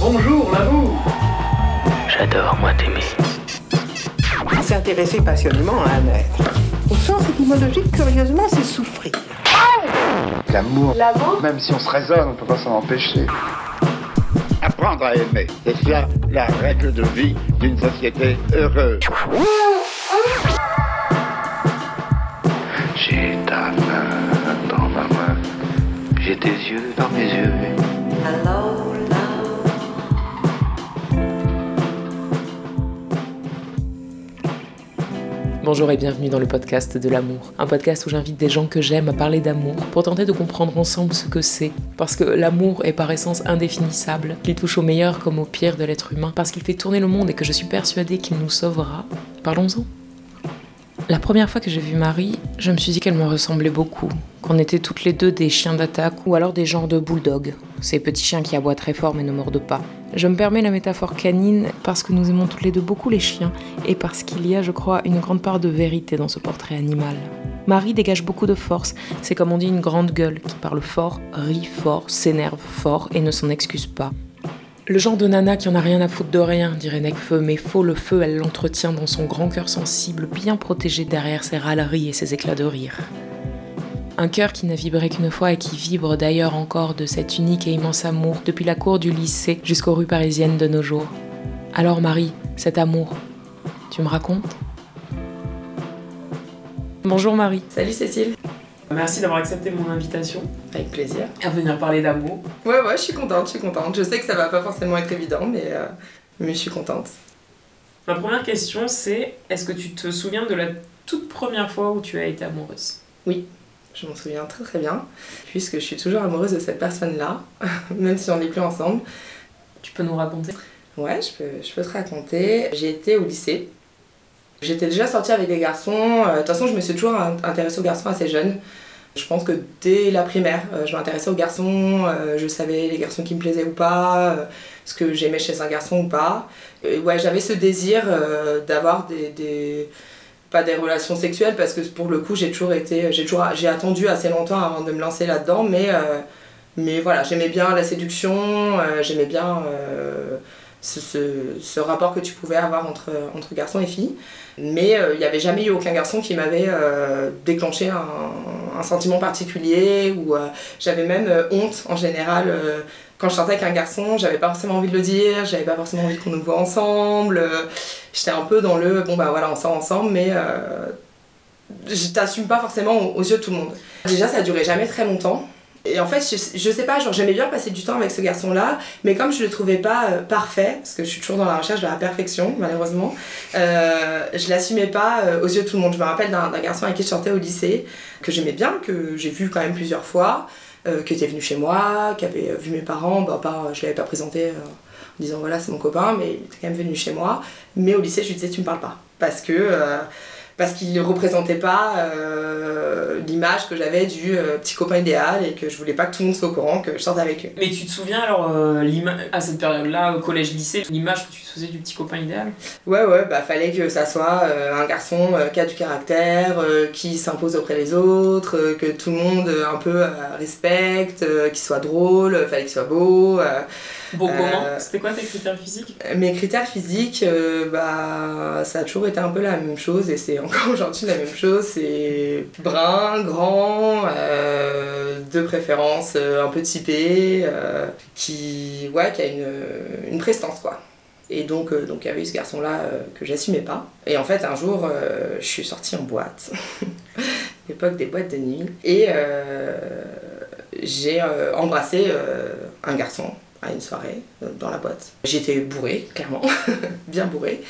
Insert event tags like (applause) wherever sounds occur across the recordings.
Bonjour l'amour J'adore moi t'aimer. S'intéresser passionnément à un être. Au sens étymologique, curieusement, c'est souffrir. L'amour, même si on se raisonne, on peut pas s'en empêcher. Apprendre à aimer, c'est cela la règle de vie d'une société heureuse. J'ai ta main dans ma main. J'ai tes yeux dans mes yeux. Bonjour et bienvenue dans le podcast de l'amour, un podcast où j'invite des gens que j'aime à parler d'amour pour tenter de comprendre ensemble ce que c'est. Parce que l'amour est par essence indéfinissable, qu'il touche au meilleur comme au pire de l'être humain, parce qu'il fait tourner le monde et que je suis persuadée qu'il nous sauvera. Parlons-en. La première fois que j'ai vu Marie, je me suis dit qu'elle me ressemblait beaucoup, qu'on était toutes les deux des chiens d'attaque ou alors des genres de bulldogs, ces petits chiens qui aboient très fort mais ne mordent pas. Je me permets la métaphore canine parce que nous aimons toutes les deux beaucoup les chiens et parce qu'il y a, je crois, une grande part de vérité dans ce portrait animal. Marie dégage beaucoup de force, c'est comme on dit une grande gueule qui parle fort, rit fort, s'énerve fort et ne s'en excuse pas. Le genre de nana qui en a rien à foutre de rien, dirait Necfeu, mais faux le feu, elle l'entretient dans son grand cœur sensible, bien protégé derrière ses râleries et ses éclats de rire. Un cœur qui n'a vibré qu'une fois et qui vibre d'ailleurs encore de cet unique et immense amour depuis la cour du lycée jusqu'aux rues parisiennes de nos jours. Alors Marie, cet amour, tu me racontes? Bonjour Marie. Salut Cécile. Merci d'avoir accepté mon invitation Avec plaisir. à venir parler d'amour. Ouais, ouais, je suis contente, je suis contente. Je sais que ça va pas forcément être évident, mais, euh, mais je suis contente. Ma première question c'est est-ce que tu te souviens de la toute première fois où tu as été amoureuse? Je m'en souviens très très bien, puisque je suis toujours amoureuse de cette personne-là, (laughs) même si on n'est plus ensemble. Tu peux nous raconter? Ouais, je peux, je peux te raconter. J'ai été au lycée. J'étais déjà sortie avec des garçons. Euh, De toute façon, je me suis toujours in- intéressée aux garçons assez jeune. Je pense que dès la primaire, euh, je m'intéressais aux garçons. euh, je savais les garçons qui me plaisaient ou pas, ce que j'aimais chez un garçon ou pas. Ouais, j'avais ce désir d'avoir des, des- pas des relations sexuelles parce que pour le coup, j'ai toujours été, j'ai toujours, j'ai attendu assez longtemps avant de me lancer là-dedans, mais mais voilà, j'aimais bien la séduction, j'aimais bien ce, ce- ce rapport que tu pouvais avoir entre, entre garçons et filles. Mais euh, il n'y avait jamais eu aucun garçon qui m'avait euh, déclenché un, sentiment particulier ou euh, j'avais même honte en général. quand je sortais avec un garçon, j'avais pas forcément envie de le dire, j'avais pas forcément envie qu'on nous voit ensemble. J'étais un peu dans le bon bah voilà, on sort ensemble, mais je t'assume pas forcément aux, yeux de tout le monde. Déjà, ça duré jamais très longtemps. Et en fait, je, je sais pas, genre j'aimais bien passer du temps avec ce garçon-là, mais comme je le trouvais pas euh, parfait, parce que je suis toujours dans la recherche de la perfection, malheureusement, euh, je l'assumais pas euh, aux yeux de tout le monde. Je me rappelle d'un garçon avec qui je sortais au lycée, que j'aimais bien, que j'ai vu quand même plusieurs fois, euh, qui était venu chez moi, qui avait vu mes parents, bah, pas, je l'avais pas présenté en disant voilà c'est mon copain, mais il était quand même venu chez moi. Mais au lycée, je lui disais tu me parles pas, parce que. Parce qu'il ne représentait pas euh, l'image que j'avais du euh, petit copain idéal et que je voulais pas que tout le monde soit au courant que je sortais avec eux. Mais tu te souviens alors, euh, à cette période-là, au collège-lycée, l'image que tu te faisais du petit copain idéal? Ouais, ouais, bah fallait que ça soit un garçon qui a du caractère, qui s'impose auprès des autres, que tout le monde un peu respecte, qu'il soit drôle, fallait qu'il soit beau. Euh. Beau Euh, comment C'était quoi tes critères physiques Mes critères physiques, euh, bah, ça a toujours été un peu la même chose et c'est (laughs) encore aujourd'hui la même chose. C'est brun, grand, euh, de préférence euh, un peu typé, euh, qui, ouais, qui a une, une prestance quoi. Et donc, euh, donc il y avait eu ce garçon-là euh, que j'assumais pas. Et en fait, un jour, euh, je suis sortie en boîte, (laughs) l'époque des boîtes de nuit, et euh, j'ai euh, embrassé euh, un garçon à une soirée euh, dans la boîte. J'étais bourrée, clairement, (laughs) bien bourrée.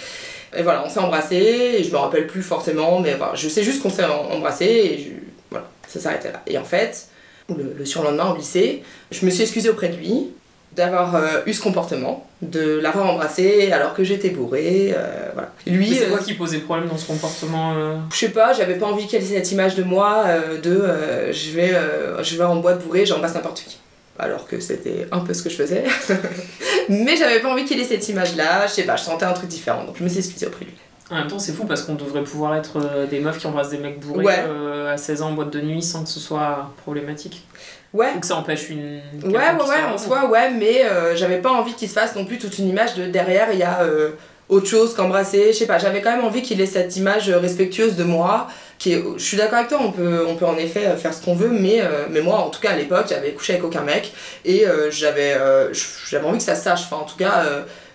Et voilà, on s'est embrassé, et je me rappelle plus forcément, mais voilà, je sais juste qu'on s'est em- embrassé, et je- voilà, ça s'arrêtait là. Et en fait, le, le surlendemain au lycée, je me suis excusée auprès de lui d'avoir euh, eu ce comportement, de l'avoir embrassé alors que j'étais bourrée, euh, voilà. Lui, c'est euh, quoi qui posait problème dans ce comportement je sais pas, j'avais pas envie qu'elle ait cette image de moi de je, vais, je vais en boîte bourrée, j'embrasse n'importe qui. Alors que c'était un peu ce que je faisais. (laughs) Mais j'avais pas envie qu'il ait cette image-là, je sais pas, je sentais un truc différent, donc je me suis excusée auprès de lui. En même temps, c'est fou parce qu'on devrait pouvoir être euh, des meufs qui embrassent des mecs bourrés Ouais. euh, à 16 ans en boîte de nuit sans que ce soit problématique. Ouais. Ou que ça empêche une. Ouais, ouais, ouais, soit en soi, ouais, mais euh, j'avais pas envie qu'il se fasse non plus toute une image de derrière, il y a euh, autre chose qu'embrasser, je sais pas, j'avais quand même envie qu'il ait cette image respectueuse de moi, je suis d'accord avec toi, on peut, on peut en effet euh, faire ce qu'on veut, mais, euh, mais moi, en tout cas, à l'époque, j'avais couché avec aucun mec, et euh, j'avais j'avais envie que ça se sache, enfin, en tout cas,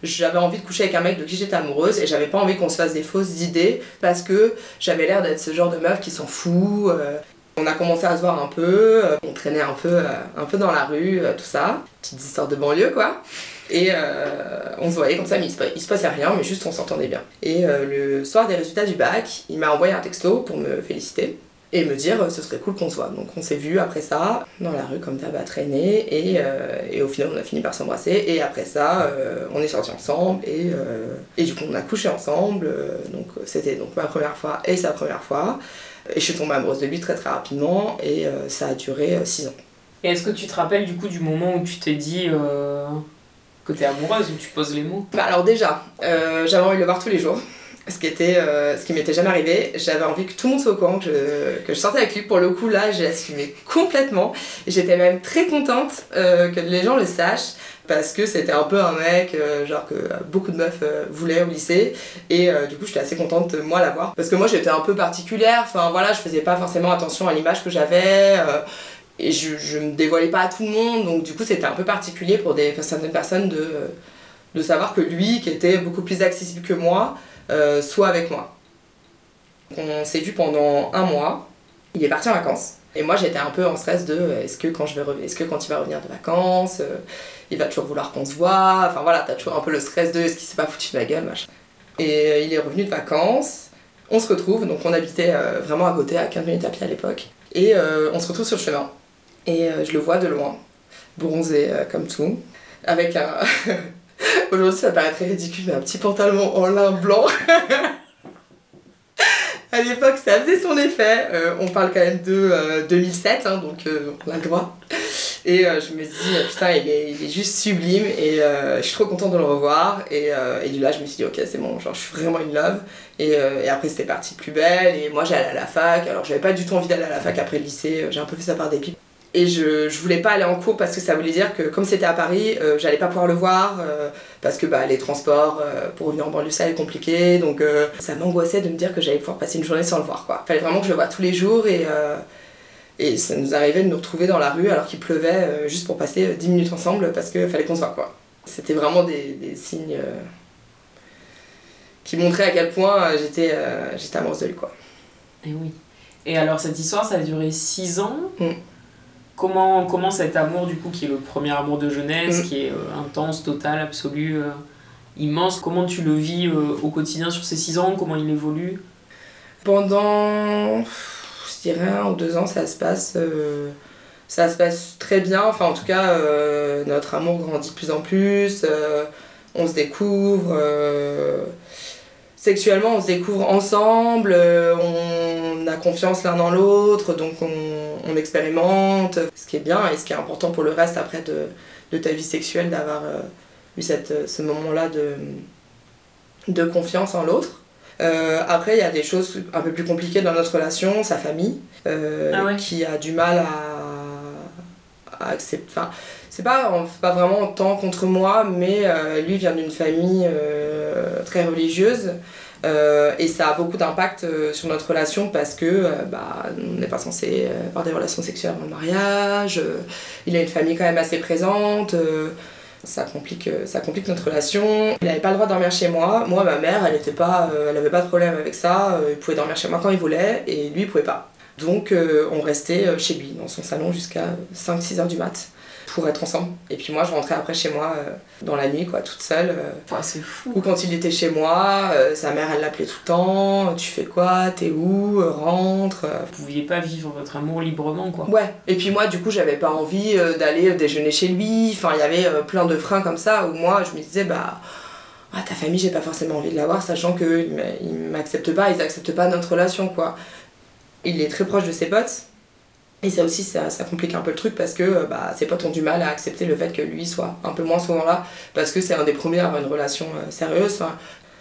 j'avais envie de coucher avec un mec de qui j'étais amoureuse, et j'avais pas envie qu'on se fasse des fausses idées, parce que j'avais l'air d'être ce genre de meuf qui s'en fout, on a commencé à se voir un peu, on traînait un peu, un peu dans la rue, tout ça. Petite histoire de banlieue, quoi. Et euh, on se voyait comme ça, mais il se, il se passait rien, mais juste on s'entendait bien. Et euh, le soir des résultats du bac, il m'a envoyé un texto pour me féliciter et me dire euh, ce serait cool qu'on se. Donc on s'est vu après ça, dans la rue, comme d'hab, traîner, et, et au final on a fini par s'embrasser. Et après ça, on est sortis ensemble, et, et du coup on a couché ensemble. donc c'était donc ma première fois et sa première fois. Et je suis tombée amoureuse de lui très très rapidement et ça a duré 6 ans. Et est-ce que tu te rappelles du coup du moment où tu t'es dit t'es amoureuse, où tu poses les mots Bah alors déjà, euh, j'avais envie de le voir tous les jours. (laughs) Ce qui, était, euh, ce qui m'était jamais arrivé, j'avais envie que tout le monde soit au courant que je, que je sortais avec lui. Pour le coup, là, j'ai assumé complètement. J'étais même très contente euh, que les gens le sachent parce que c'était un peu un mec genre que beaucoup de meufs voulaient au lycée et du coup j'étais assez contente de moi l'avoir parce que moi j'étais un peu particulière enfin voilà je faisais pas forcément attention à l'image que j'avais et je, je me dévoilais pas à tout le monde donc du coup c'était un peu particulier pour des certaines personnes de, de savoir que lui qui était beaucoup plus accessible que moi euh, soit avec moi. On s'est vu pendant un mois. Il est parti en vacances. Et moi j'étais un peu en stress de euh, est-ce que quand je vais est-ce que quand il va revenir de vacances euh, il va toujours vouloir qu'on se voit? Enfin voilà t'as toujours un peu le stress de est-ce qu'il s'est pas foutu de ma gueule machin. Et il est revenu de vacances. On se retrouve. Donc on habitait vraiment à côté à 15 minutes à pied à l'époque. Et on se retrouve sur le chemin et euh, je le vois de loin bronzé euh, comme tout avec un (laughs) aujourd'hui ça paraît très ridicule mais un petit pantalon en lin blanc (laughs) à l'époque, ça faisait son effet. Euh, on parle quand même de euh, 2007, hein, donc on a le droit. Et je me dis, putain, il est, il est juste sublime et je suis trop contente de le revoir. Et, et du là, je me suis dit, ok, c'est bon, genre, je suis vraiment in love. Et, et après, c'était parti plus belle. Et moi, j'allais à la fac. Alors, j'avais pas du tout envie d'aller à la fac après le lycée. J'ai un peu fait ça par dépit. Et je, je voulais pas aller en cours parce que ça voulait dire que comme c'était à Paris, euh, j'allais pas pouvoir le voir euh, parce que bah, les transports euh, pour revenir en banlieue ça est compliqué. Donc euh, ça m'angoissait de me dire que j'allais pouvoir passer une journée sans le voir. Quoi. Fallait vraiment que je le voie tous les jours et, et ça nous arrivait de nous retrouver dans la rue alors qu'il pleuvait juste pour passer euh, 10 minutes ensemble parce qu'il fallait qu'on se voit. Quoi. C'était vraiment des, des signes qui montraient à quel point j'étais j'étais amoureuse de lui. Quoi. Et oui. Et alors cette histoire, ça a duré 6 ans? Mm. Comment, comment cet amour, du coup, qui est le premier amour de jeunesse, Mm. qui est euh, intense, total, absolu, euh, immense, comment tu le vis euh, au quotidien sur ces 6 ans Comment il évolue? Pendant, je dirais, un ou deux ans, ça se passe, ça se passe très bien. Enfin, en tout cas, notre amour grandit de plus en plus. on se découvre. sexuellement, on se découvre ensemble. on a confiance l'un dans l'autre. Donc, on, on expérimente. Ce qui est bien et ce qui est important pour le reste après de, de ta vie sexuelle, d'avoir euh, eu cette, ce moment-là de, de confiance en l'autre. Euh, après, il y a des choses un peu plus compliquées dans notre relation, sa famille, euh, Ah ouais. qui a du mal à, à accepter. Enfin, c'est pas, pas vraiment tant contre moi, mais lui vient d'une famille très religieuse. Euh, et ça a beaucoup d'impact euh, sur notre relation parce que euh, bah, on n'est pas censé avoir des relations sexuelles avant le mariage. il a une famille quand même assez présente. ça complique, ça complique notre relation. Il n'avait pas le droit de dormir chez moi. Moi, ma mère, elle était pas, elle pas de problème avec ça. Il pouvait dormir chez moi quand il voulait et lui, il pouvait pas. Donc, on restait chez lui, dans son salon, jusqu'à 5-6 heures du mat pour être ensemble. Et puis moi, je rentrais après chez moi euh, dans la nuit, quoi, toute seule. euh, Enfin, C'est fou. ou quand il était chez moi, euh, sa mère, elle l'appelait tout le temps. Tu fais quoi T'es où Rentre. Vous pouviez pas vivre votre amour librement, quoi. Ouais, et puis moi, du coup, j'avais pas envie d'aller déjeuner chez lui. Enfin, il y avait plein de freins comme ça où moi, je me disais, bah, ah, ta famille, j'ai pas forcément envie de la voir, sachant qu'ils m'acceptent pas, ils acceptent pas notre relation, quoi. Il est très proche de ses potes. Et ça aussi, ça, complique un peu le truc parce que euh, bah, ses potes ont du mal à accepter le fait que lui soit un peu moins souvent là parce que c'est un des premiers à avoir une relation euh, sérieuse.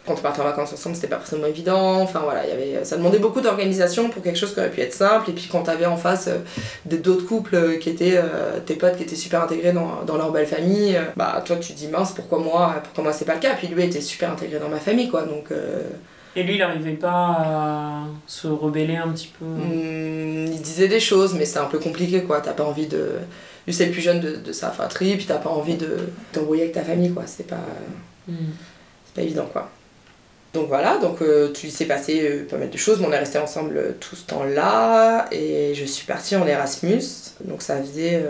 Quand on partait en vacances ensemble, c'était pas forcément évident. Enfin voilà, il y avait, ça demandait beaucoup d'organisation pour quelque chose qui aurait pu être simple. Et puis quand t'avais en face euh, d'autres couples qui étaient tes potes qui étaient super intégrés dans, leur belle famille, bah toi tu te dis mince, pourquoi moi, pourquoi moi c'est pas le cas. Puis lui était super intégré dans ma famille quoi. Donc Et lui, il arrivait pas à se rebeller un petit peu. Hmm, il disait des choses, mais c'était un peu compliqué, quoi. T'as pas envie de. Lui, c'est le plus jeune de, de sa fratrie, puis t'as pas envie de t'embrouiller avec ta famille, quoi. C'est pas, Mm. c'est pas évident, quoi. Donc voilà, donc euh, tu s'est passé euh, pas mal de choses, mais on est resté ensemble euh, tout ce temps-là, et je suis partie en Erasmus, donc ça faisait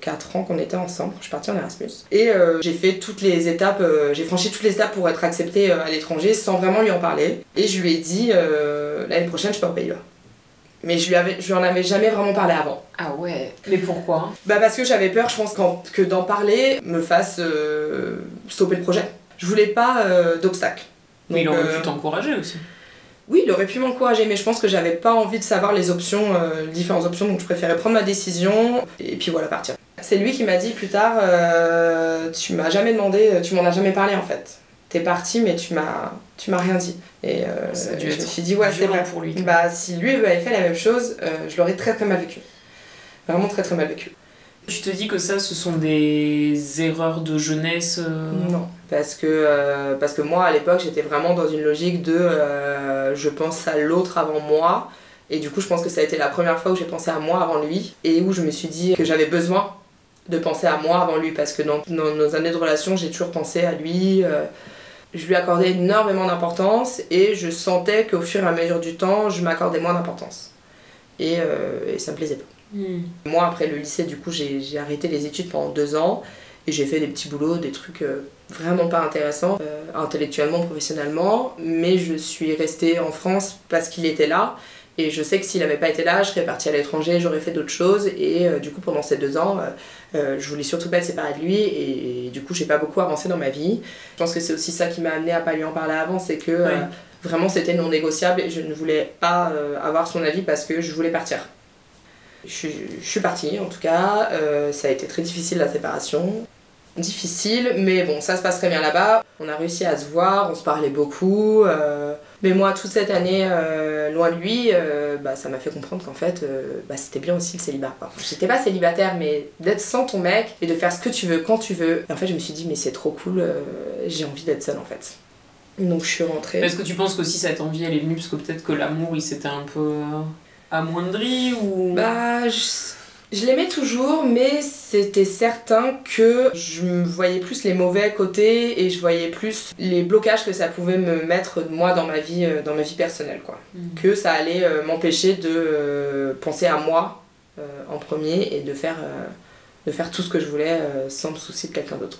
4 ans qu'on était ensemble, je suis partie en Erasmus. Et euh, j'ai fait toutes les étapes, euh, j'ai franchi toutes les étapes pour être acceptée euh, à l'étranger sans vraiment lui en parler, et je lui ai dit euh, l'année prochaine je pars aux Pays-Bas. Mais je lui, avais, je lui en avais jamais vraiment parlé avant. Ah ouais. Mais pourquoi? Bah parce que j'avais peur, je pense, que d'en parler me fasse euh, stopper le projet. Je voulais pas euh, Mais il aurait euh, pu t'encourager aussi. Oui, il aurait pu m'encourager, mais je pense que j'avais pas envie de savoir les options, euh, différentes options, donc je préférais prendre ma décision et puis voilà, partir. C'est lui qui m'a dit plus tard, euh, tu m'as jamais demandé, tu m'en as jamais parlé en fait. T'es parti, mais tu m'as, tu m'as rien dit. Et euh, je me suis dit, ouais, c'est vrai. pour lui. Bah, si lui avait fait la même chose, je l'aurais très très mal vécu. Vraiment très très mal vécu. Tu te dis que ça, ce sont des erreurs de jeunesse euh, Non, parce que, euh, parce que moi à l'époque j'étais vraiment dans une logique de euh, je pense à l'autre avant moi. Et du coup, je pense que ça a été la première fois où j'ai pensé à moi avant lui et où je me suis dit que j'avais besoin de penser à moi avant lui parce que dans, dans nos années de relation, j'ai toujours pensé à lui. je lui accordais énormément d'importance et je sentais qu'au fur et à mesure du temps, je m'accordais moins d'importance. Et, et ça me plaisait pas. Hmm. Moi, après le lycée, du coup, j'ai j'ai arrêté les études pendant deux ans et j'ai fait des petits boulots, des trucs euh, vraiment pas intéressants, euh, intellectuellement, professionnellement. Mais je suis restée en France parce qu'il était là. Et je sais que s'il n'avait pas été là, je serais partie à l'étranger, j'aurais fait d'autres choses. Et euh, du coup, pendant ces deux ans, euh, je voulais surtout pas être séparée de lui. Et, du coup, j'ai pas beaucoup avancé dans ma vie. Je pense que c'est aussi ça qui m'a amené à pas lui en parler avant, c'est que vraiment c'était non négociable et je ne voulais pas avoir son avis parce que je voulais partir. Je, suis- je suis partie en tout cas, euh, ça a été très difficile la séparation. Difficile, mais bon, ça se passe très bien là-bas. On a réussi à se voir, on se parlait beaucoup. euh, mais moi, toute cette année, euh, loin de lui, bah, ça m'a fait comprendre qu'en fait, bah, c'était bien aussi le célibat. J'étais pas célibataire, mais d'être sans ton mec et de faire ce que tu veux quand tu veux. En fait, je me suis dit, mais c'est trop cool, j'ai envie d'être seule en fait. Donc je suis rentrée. Est-ce que tu penses qu'aussi cette envie, elle est venue parce que peut-être que l'amour, il s'était un peu amoindri ou... Bah, je, je l'aimais toujours, mais c'était certain que je voyais plus les mauvais côtés et je voyais plus les blocages que ça pouvait me mettre moi dans ma vie, euh, dans ma vie personnelle, quoi. Mhm. Que ça allait euh, m'empêcher de euh, penser à moi euh, en premier et de faire, de faire tout ce que je voulais sans me soucier de quelqu'un d'autre.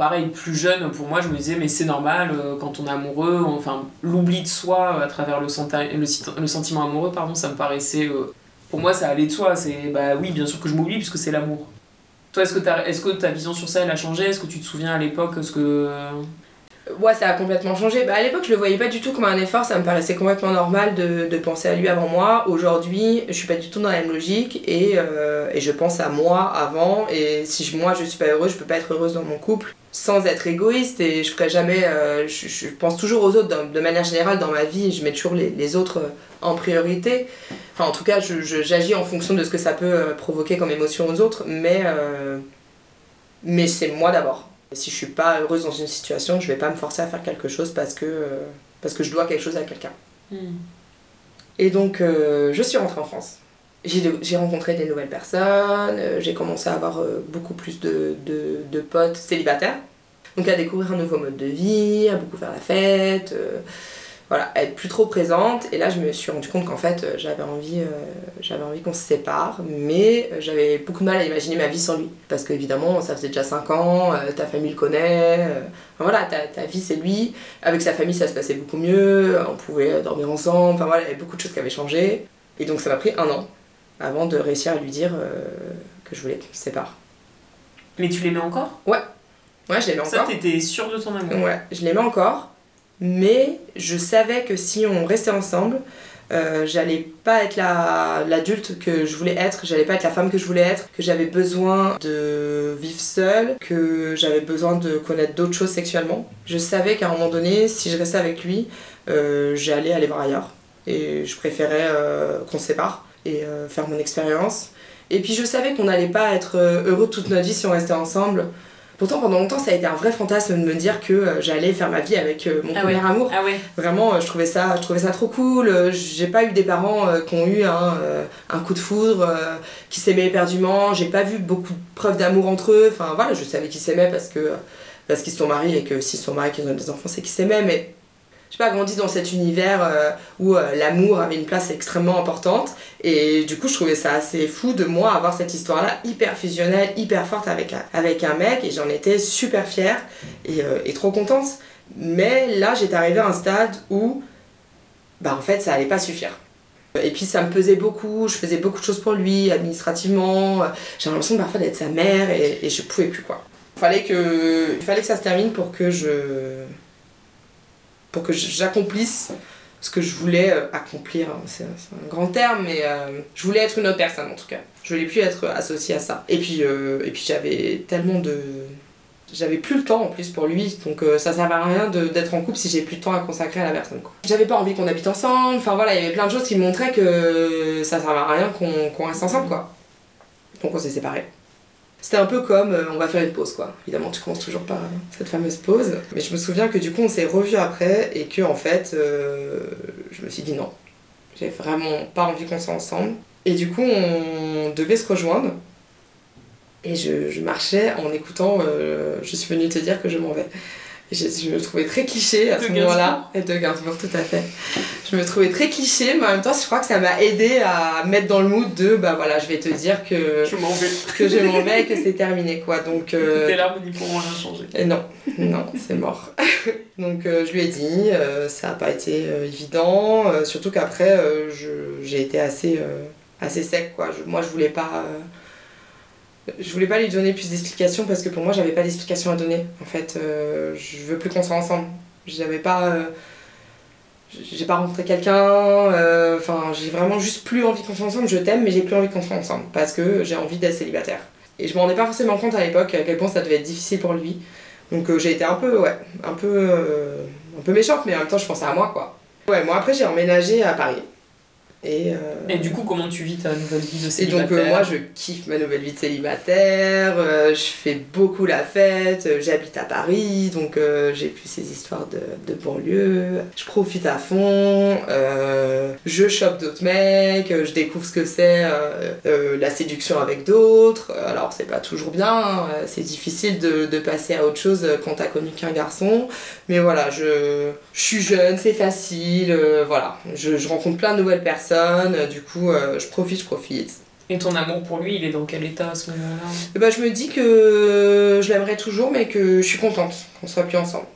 Pareil, plus jeune, pour moi, je me disais, mais c'est normal, euh, quand on est amoureux, enfin, l'oubli de soi euh, à travers le, le, sentiment amoureux, pardon, ça me paraissait... euh, pour moi, ça allait de soi, c'est, bah oui, bien sûr que je m'oublie, puisque c'est l'amour. Toi, est-ce que, est-ce que ta vision sur ça, elle a changé? Est-ce que tu te souviens à l'époque ce que... Ouais, ça a complètement changé. Bah, à l'époque, je le voyais pas du tout comme un effort, ça me paraissait complètement normal de, de penser à lui avant moi. Aujourd'hui, je suis pas du tout dans la même logique et, euh, et je pense à moi avant. Et si moi je suis pas heureuse, je peux pas être heureuse dans mon couple sans être égoïste et je ferai jamais. euh, je, je pense toujours aux autres de manière générale dans ma vie, je mets toujours les, les autres euh, en priorité. Enfin, en tout cas, j'agis en fonction de ce que ça peut provoquer comme émotion aux autres, mais, mais c'est moi d'abord. Si je suis pas heureuse dans une situation, je vais pas me forcer à faire quelque chose parce que, euh, parce que je dois quelque chose à quelqu'un. Et donc, euh, je suis rentrée en France. J'ai rencontré des nouvelles personnes, euh, j'ai commencé à avoir beaucoup plus de, de, de potes célibataires. Donc, à découvrir un nouveau mode de vie, à beaucoup faire la fête, voilà, être plus trop présente. Et là, je me suis rendu compte qu'en fait, euh, j'avais envie, euh, j'avais envie qu'on se sépare, mais euh, j'avais beaucoup de mal à imaginer ma vie sans lui. Parce qu'évidemment, ça faisait déjà 5 ans, euh, ta famille le connaît, euh, enfin, voilà, ta, ta vie c'est lui. Avec sa famille, ça se passait beaucoup mieux, on pouvait dormir ensemble, enfin voilà, il y avait beaucoup de choses qui avaient changé. Et donc, ça m'a pris un an avant de réussir à lui dire que je voulais qu'on se sépare. Mais tu l'aimais encore? Ouais, je l'aimais Ça, encore. t'étais sûre de ton amour? Ouais, je l'aimais encore, mais je savais que si on restait ensemble, euh, j'allais pas être la- l'adulte que je voulais être, j'allais pas être la femme que je voulais être, que j'avais besoin de vivre seule, que j'avais besoin de connaître d'autres choses sexuellement. Je savais qu'à un moment donné, si je restais avec lui, euh, j'allais aller voir ailleurs. Et je préférais euh, qu'on sépare et faire mon expérience. Et puis je savais qu'on n'allait pas être heureux toute notre vie si on restait ensemble. Pourtant, pendant longtemps, ça a été un vrai fantasme de me dire que euh, j'allais faire ma vie avec euh, mon Ah premier ouais. amour. Ah ouais. Vraiment, euh, je trouvais ça, je trouvais ça trop cool. J'ai pas eu des parents qui ont eu un, un coup de foudre, qui s'aimaient éperdument. J'ai pas vu beaucoup de preuves d'amour entre eux. Enfin voilà, je savais qu'ils s'aimaient parce que parce qu'ils se sont mariés et que s'ils sont mariés, qu'ils ont des enfants, c'est qu'ils s'aimaient. Mais pas grandi dans cet univers euh, où euh, l'amour avait une place extrêmement importante. Et du coup, je trouvais ça assez fou de moi avoir cette histoire-là hyper fusionnelle, hyper forte avec avec un mec. Et j'en étais super fière et, euh, et trop contente. Mais là, j'étais arrivée à un stade où, bah en fait, ça allait pas suffire. Et puis ça me pesait beaucoup, je faisais beaucoup de choses pour lui, administrativement. J'avais l'impression parfois d'être sa mère et, et je pouvais plus quoi. Fallait que, il fallait que ça se termine pour que je. Pour que j'accomplisse ce que je voulais euh, accomplir. C'est un grand terme, mais euh, je voulais être une autre personne en tout cas. Je voulais plus être associée à ça. Et puis, euh, puis j'avais tellement de. J'avais plus le temps en plus pour lui, donc ça servait à rien d'être en couple si j'ai plus de temps à consacrer à la personne. J'avais pas envie qu'on habite ensemble, enfin voilà, il y avait plein de choses qui montraient que ça servait à rien qu'on qu'on reste ensemble quoi. Donc on s'est séparés. C'était un peu comme euh, on va faire une pause quoi. Évidemment, tu commences toujours par euh, cette fameuse pause. Mais je me souviens que du coup, on s'est revus après et que en fait, euh, je me suis dit non. J'ai vraiment pas envie qu'on soit ensemble. Et du coup, on devait se rejoindre. Et je, marchais en écoutant Je suis venue te dire que je m'en vais. Je, je me trouvais très cliché à De ce moment-là. Et de Gainsbourg, tout à fait. Je me trouvais très cliché, mais en même temps, je crois que ça m'a aidé à mettre dans le mood de bah voilà, je vais te dire que, Je m'en vais. que je m'en vais et que c'est terminé quoi. Donc. euh, Tes larmes n'y pourront rien changer. et non, non, c'est mort. (laughs) Donc euh, je lui ai dit, euh, ça n'a pas été euh, évident, surtout qu'après j'ai été assez, assez sec quoi. Je- moi je voulais pas. Je voulais pas lui donner plus d'explications parce que pour moi j'avais pas d'explications à donner. En fait, euh, je veux plus qu'on soit ensemble. J'avais pas. euh, j'ai pas rencontré quelqu'un, euh, enfin j'ai vraiment juste plus envie qu'on soit ensemble, je t'aime mais j'ai plus envie qu'on soit ensemble parce que j'ai envie d'être célibataire. Et je m'en rendais pas forcément compte à l'époque à quel point ça devait être difficile pour lui. Donc j'ai été un peu, ouais, un peu, un peu méchante, mais en même temps je pensais à moi quoi. Ouais, moi après j'ai emménagé à Paris. Et, euh, Et du coup, comment tu vis ta nouvelle vie de et célibataire donc euh, moi je kiffe ma nouvelle vie de célibataire, euh, je fais beaucoup la fête, j'habite à Paris, donc j'ai plus ces histoires de, de banlieue, je profite à fond, je chope d'autres mecs, je découvre ce que c'est la séduction avec d'autres, alors c'est pas toujours bien, hein, c'est difficile de, de passer à autre chose quand t'as connu qu'un garçon, mais voilà, je, je suis jeune, c'est facile, voilà, je, je rencontre plein de nouvelles personnes, euh, du coup euh, je profite, je profite. Et ton amour pour lui, il est dans quel état à ce moment-là? Bah, je me dis que je l'aimerais toujours, mais que je suis contente qu'on soit plus ensemble.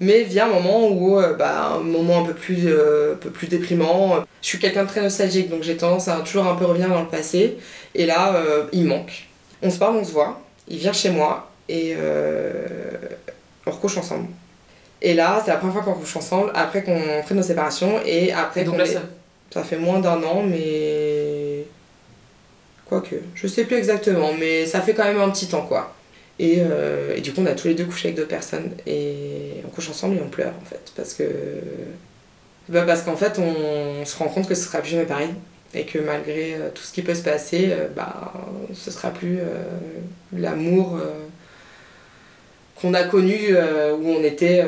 Mais vient un moment où, euh, bah, un moment un peu plus, euh, un peu plus déprimant. Je suis quelqu'un de très nostalgique, donc j'ai tendance à toujours un peu revenir dans le passé. Et là, euh, il me manque. On se parle, on se voit. Il vient chez moi et euh, on recouche ensemble. Et là, c'est la première fois qu'on recouche ensemble, après qu'on prenne nos séparations et après Et donc qu'on là, ait- ça... ça fait moins d'un an, mais. Quoique, je sais plus exactement, mais ça fait quand même un petit temps, quoi. Et, euh, et du coup, on a tous les deux couché avec d'autres personnes. Et on couche ensemble et on pleure, en fait. Parce que. Bah, parce qu'en fait, on, se rend compte que ce sera plus jamais pareil. Et que malgré euh, tout ce qui peut se passer, euh, bah, ce sera plus l'amour qu'on a connu, où on était.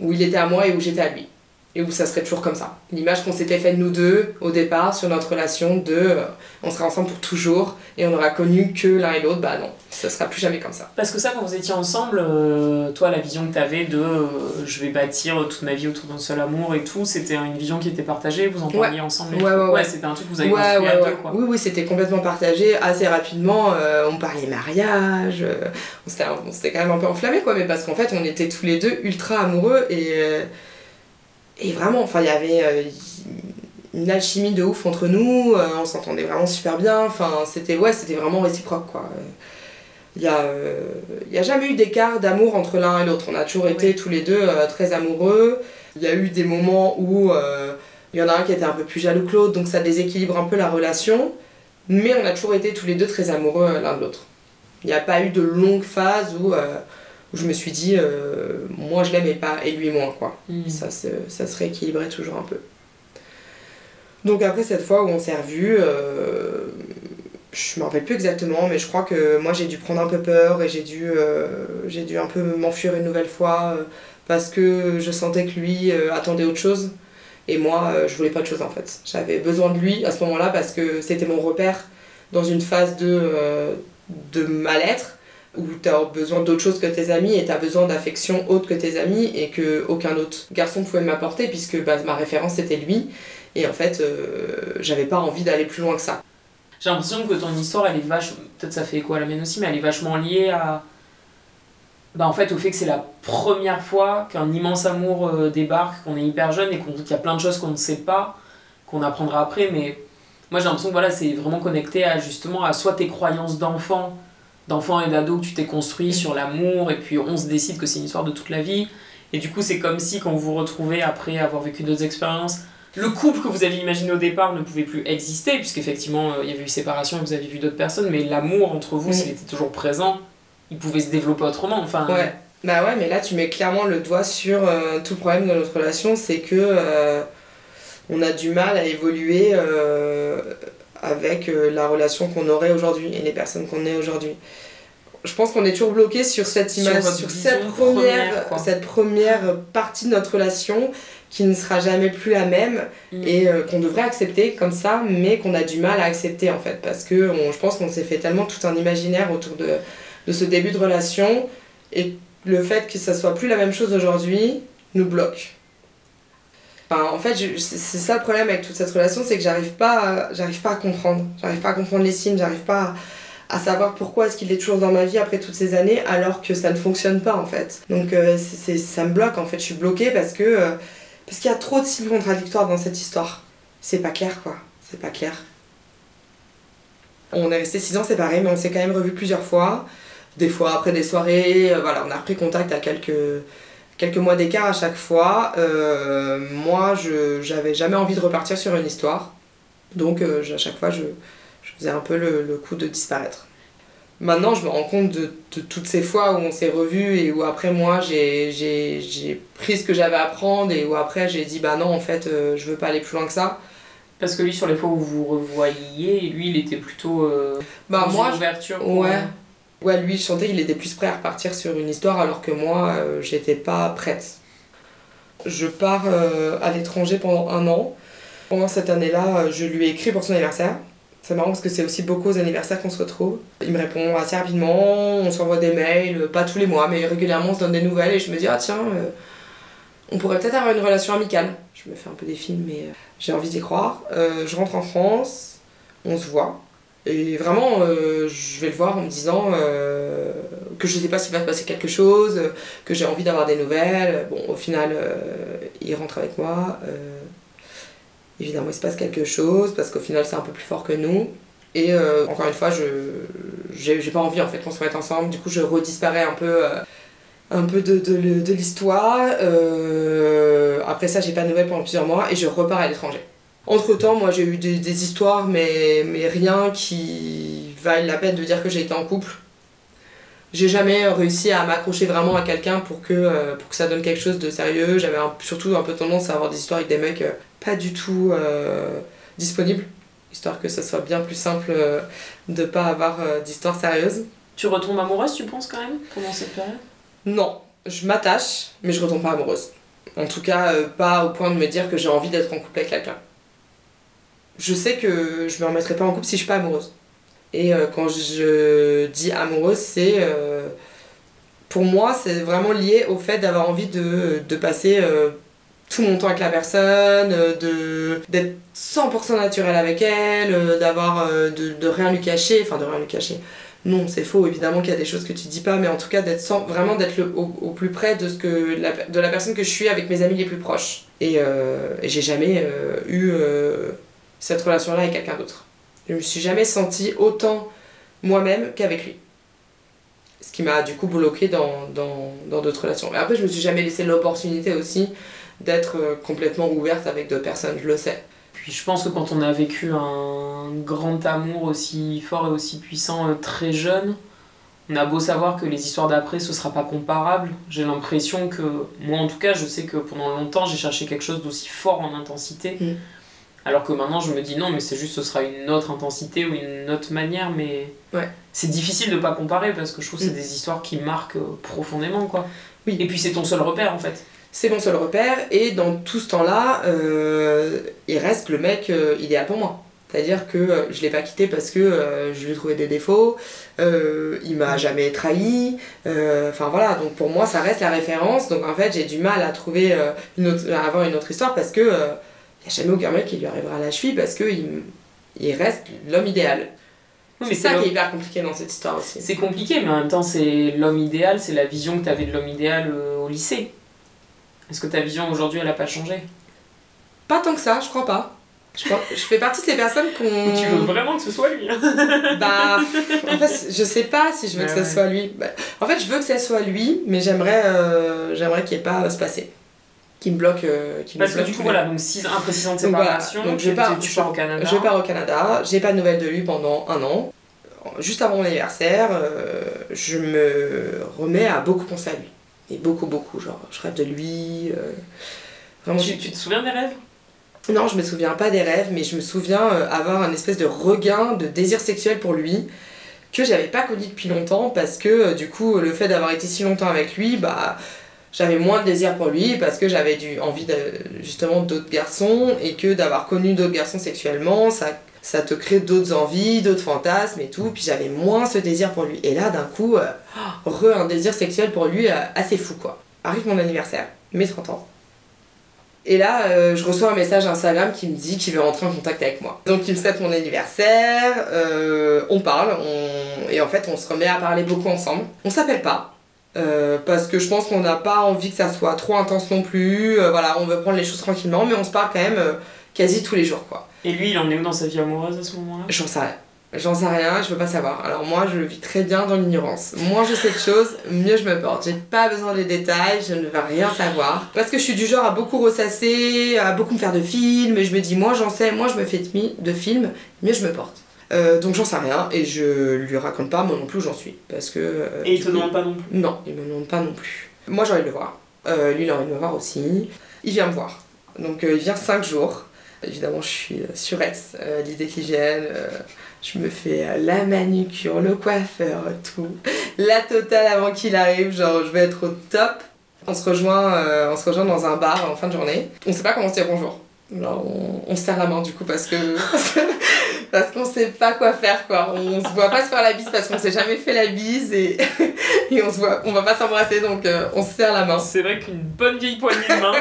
où il était à moi et où j'étais à lui et où ça serait toujours comme ça. L'image qu'on s'était faite nous deux au départ sur notre relation de euh, on sera ensemble pour toujours et on n'aura connu que l'un et l'autre, bah non, ça sera plus jamais comme ça. Parce que ça, quand vous étiez ensemble, euh, toi, la vision que tu avais de euh, je vais bâtir toute ma vie autour d'un seul amour et tout, c'était une vision qui était partagée, vous en Ouais. parliez ensemble et Ouais, ouais, ouais. c'était un truc que vous avez Ouais, construit ouais, à ouais. deux, quoi. Oui, oui, c'était complètement partagé assez rapidement. euh, on parlait mariage, euh, on s'était on s'était quand même un peu enflammé quoi, mais parce qu'en fait on était tous les deux ultra amoureux et, euh, et vraiment, enfin il y avait euh, une alchimie de ouf entre nous, euh, on s'entendait vraiment super bien, enfin c'était ouais, c'était vraiment réciproque quoi. Il n'y a, euh, y a jamais eu d'écart d'amour entre l'un et l'autre. On a toujours été tous les deux euh, très amoureux. Il y a eu des moments où euh, il y en a un qui était un peu plus jaloux que l'autre, donc ça déséquilibre un peu la relation. Mais on a toujours été tous les deux très amoureux euh, l'un de l'autre. Il n'y a pas eu de longue phase où, euh, où je me suis dit, euh, moi je l'aime et, pas, et lui moins. Quoi. Mm. Ça, se, ça se rééquilibrait toujours un peu. Donc après cette fois où on s'est revus, euh, je me rappelle plus exactement, mais je crois que moi j'ai dû prendre un peu peur et j'ai dû, euh, j'ai dû un peu m'enfuir une nouvelle fois parce que je sentais que lui attendait autre chose. Et moi, je voulais pas de chose en fait. J'avais besoin de lui à ce moment-là parce que c'était mon repère dans une phase de, de mal-être où tu as besoin d'autre chose que tes amis et tu as besoin d'affection autre que tes amis et que aucun autre garçon pouvait m'apporter puisque bah, ma référence c'était lui. Et en fait, euh, j'avais pas envie d'aller plus loin que ça. J'ai l'impression que ton histoire, elle est vachement. Peut-être ça fait à la mienne aussi, mais elle est vachement liée à. Bah, en fait, au fait que c'est la première fois qu'un immense amour euh, débarque, qu'on est hyper jeune et qu'il y a plein de choses qu'on ne sait pas, qu'on apprendra après. Mais moi, j'ai l'impression que voilà, c'est vraiment connecté à justement à soit tes croyances d'enfant, d'enfant et d'ado que tu t'es construit sur l'amour, et puis on se décide que c'est une histoire de toute la vie. Et du coup, c'est comme si quand vous vous retrouvez après avoir vécu d'autres expériences, le couple que vous aviez imaginé au départ ne pouvait plus exister, puisqu'effectivement, euh, il y avait eu séparation et vous avez vu d'autres personnes, mais l'amour entre vous, s'il était toujours présent, il pouvait se développer autrement. Enfin, Ouais. Bah ouais, mais là tu mets clairement le doigt sur euh, tout le problème de notre relation, c'est que euh, on a du mal à évoluer euh, avec euh, la relation qu'on aurait aujourd'hui et les personnes qu'on est aujourd'hui. Je pense qu'on est toujours bloqué sur cette image, sur cette première, première, quoi. cette première partie de notre relation qui ne sera jamais plus la même Mm. et euh, qu'on devrait accepter comme ça, mais qu'on a du mal à accepter en fait, parce que on- je pense qu'on s'est fait tellement tout un imaginaire autour de, de ce début de relation, et le fait que ça soit plus la même chose aujourd'hui nous bloque. En fait, c'est ça le problème avec toute cette relation, c'est que j'arrive pas, à- comprendre, j'arrive pas à comprendre les signes, j'arrive pas à, savoir pourquoi est-ce qu'il est toujours dans ma vie après toutes ces années, alors que ça ne fonctionne pas en fait. Donc euh, ça me bloque en fait, je suis bloquée euh, parce qu'il y a trop de signes contradictoires dans cette histoire. C'est pas clair quoi, c'est pas clair. On est resté 6 ans séparés, mais on s'est quand même revus plusieurs fois. Des fois après des soirées, euh, voilà, on a repris contact à quelques, quelques mois d'écart à chaque fois. Euh, moi, je j'avais jamais envie de repartir sur une histoire. Donc euh, à chaque fois, je, je faisais un peu le, le coup de disparaître. Maintenant, je me rends compte de, de toutes ces fois où on s'est revus et où après moi, j'ai- pris ce que j'avais à prendre et où après j'ai dit bah non, en fait, euh, je veux pas aller plus loin que ça. Parce que lui, sur les fois où vous vous revoyiez, lui, il était plutôt. euh, Bah dans moi, une pour- Ouais. Lui, je sentais qu'il était plus prêt à repartir sur une histoire alors que moi, euh, j'étais pas prête. Je pars euh, à l'étranger pendant un an. Pendant cette année-là, euh, je lui ai écrit pour son anniversaire. C'est marrant parce que c'est aussi beaucoup aux anniversaires qu'on se retrouve. Il me répond assez rapidement, on s'envoie des mails, pas tous les mois, mais régulièrement on se donne des nouvelles et je me dis, ah tiens, on pourrait peut-être avoir une relation amicale. Je me fais un peu des films, mais j'ai envie d'y croire. Je rentre en France, on se voit. Et vraiment, euh, je vais le voir en me disant euh, que je sais pas s'il va se passer quelque chose, que j'ai envie d'avoir des nouvelles. Bon, au final, euh, il rentre avec moi. évidemment, il se passe quelque chose parce qu'au final, c'est un peu plus fort que nous. Et encore une fois, je j'ai pas envie en fait qu'on se ensemble. Du coup, je redisparais un peu, un peu de, de, l'histoire. Après ça, j'ai pas de nouvelles pendant plusieurs mois et je repars à l'étranger. Entre temps, moi j'ai eu des, des histoires, mais, mais rien qui vaille la peine de dire que j'ai été en couple. J'ai jamais réussi à m'accrocher vraiment à quelqu'un pour que, euh, pour que ça donne quelque chose de sérieux. J'avais surtout un peu tendance à avoir des histoires avec des mecs euh, pas du tout euh, disponibles, histoire que ça soit bien plus simple de pas avoir euh, d'histoire sérieuse. Tu retombes amoureuse, tu penses, quand même, pendant cette période? Non, je m'attache, mais je retombe pas amoureuse. En tout cas, pas au point de me dire que j'ai envie d'être en couple avec quelqu'un. Je sais que je me remettrai pas en couple si je suis pas amoureuse. Et euh, quand je dis amoureuse, c'est. euh, pour moi, c'est vraiment lié au fait d'avoir envie de, de passer euh, tout mon temps avec la personne, d'être 100% naturel avec elle, d'avoir. de, de rien lui cacher, enfin de rien lui cacher. Non, c'est faux, évidemment qu'il y a des choses que tu dis pas, mais en tout cas, d'être vraiment d'être au, au plus près de, ce que la, de la personne que je suis avec mes amis les plus proches. Et, j'ai jamais eu cette relation-là avec quelqu'un d'autre. Je me suis jamais sentie autant moi-même qu'avec lui. Ce qui m'a du coup bloqué dans dans dans d'autres relations. Mais après, je me suis jamais laissé l'opportunité aussi d'être euh, complètement ouverte avec d'autres personnes, je le sais. Puis je pense que quand on a vécu un grand amour aussi fort et aussi puissant euh, très jeune, on a beau savoir que les histoires d'après ce sera pas comparable. J'ai l'impression que, moi en tout cas, je sais que pendant longtemps j'ai cherché quelque chose d'aussi fort en intensité. Mm. Alors que maintenant je me dis non, mais c'est juste ce sera une autre intensité ou une autre manière, mais Ouais. c'est difficile de pas comparer parce que je trouve que c'est Mm. des histoires qui marquent euh, profondément quoi. Oui. Et puis c'est ton seul repère en fait. C'est mon seul repère et dans tout ce temps-là, euh, il reste le mec euh, idéal pour moi. C'est-à-dire que euh, je l'ai pas quitté parce que euh, je lui ai trouvé des défauts, euh, il m'a jamais trahi, euh, enfin voilà, donc pour moi ça reste la référence, donc en fait j'ai du mal à trouver une autre, à avoir une autre histoire parce que euh, y a jamais aucun mec qui lui arrivera à la cheville parce que il, reste l'homme idéal. Oui, c'est ça qui est hyper compliqué dans cette histoire aussi. C'est compliqué, mais en même temps, c'est l'homme idéal, c'est la vision que tu avais de l'homme idéal euh, au lycée. Est-ce que ta vision aujourd'hui, elle a pas changé? Pas tant que ça, je crois pas. Je, crois- je fais partie de ces personnes qu'on... (laughs) Tu veux vraiment que ce soit lui hein? (laughs) Bah, en fait, je sais pas si je veux que ouais. soit lui. Bah, en fait, je veux que ça soit lui, mais j'aimerais euh, j'aimerais qu'il n'y ait pas à se passer. Qu'il me bloque. euh, qu'il me Parce que bloque du coup, voilà, donc 6 un précisant de Donc voilà, séparation, donc je pars- tu pars au Canada. Je pars au Canada, j'ai pas de nouvelles de lui pendant un an. Juste avant mon anniversaire, euh, je me remets à beaucoup penser à lui. Et beaucoup, beaucoup. Genre, je rêve de lui. euh, vraiment, Tu, je- tu te souviens des rêves? Non, je me souviens pas des rêves, mais je me souviens avoir un espèce de regain de désir sexuel pour lui que j'avais pas connu depuis longtemps parce que du coup le fait d'avoir été si longtemps avec lui, bah j'avais moins de désir pour lui parce que j'avais du envie justement d'autres garçons et que d'avoir connu d'autres garçons sexuellement, ça ça te crée d'autres envies, d'autres fantasmes et tout, puis j'avais moins ce désir pour lui. Et là d'un coup, euh, re un désir sexuel pour lui euh, assez fou quoi. Arrive mon anniversaire, mes 30 ans. Et là, euh, je reçois un message Instagram qui me dit qu'il veut rentrer en contact avec moi. Donc il me souhaite mon anniversaire, on parle, et en fait on se remet à parler beaucoup ensemble. On s'appelle pas, euh, parce que je pense qu'on n'a pas envie que ça soit trop intense non plus. Euh, voilà, on veut prendre les choses tranquillement, mais on se parle quand même euh, quasi tous les jours quoi. Et lui, il en est où dans sa vie amoureuse à ce moment-là? J'en sais rien. J'en sais rien, je veux pas savoir. Alors moi, je vis très bien dans l'ignorance. Moins je sais de choses, mieux je me porte. J'ai pas besoin des détails, je ne veux rien savoir. Parce que je suis du genre à beaucoup ressasser, à beaucoup me faire de films, et je me dis, moi j'en sais, moi je me fais de films, mieux je me porte. Euh, donc j'en sais rien, et je lui raconte pas moi non plus où j'en suis. Parce que... euh, Et il te coup- demande pas non plus Non, il me demande pas non plus. Moi j'ai envie de le voir. Euh, lui il a envie de me voir aussi. Il vient me voir. Donc il vient 5 jours. Évidemment je suis sur euh, l'idée qu'il vienne. je me fais la manucure, le coiffeur, tout. La totale avant qu'il arrive, genre je vais être au top. On se rejoint, on se rejoint dans un bar en fin de journée. On sait pas comment se dire bonjour. Genre on, on se serre la main du coup parce que (laughs) parce qu'on sait pas quoi faire quoi. On se voit pas se faire la bise parce qu'on s'est jamais fait la bise et, (laughs) et on se voit, on va pas s'embrasser donc euh, on se serre la main. C'est vrai qu'une bonne vieille poignée de main.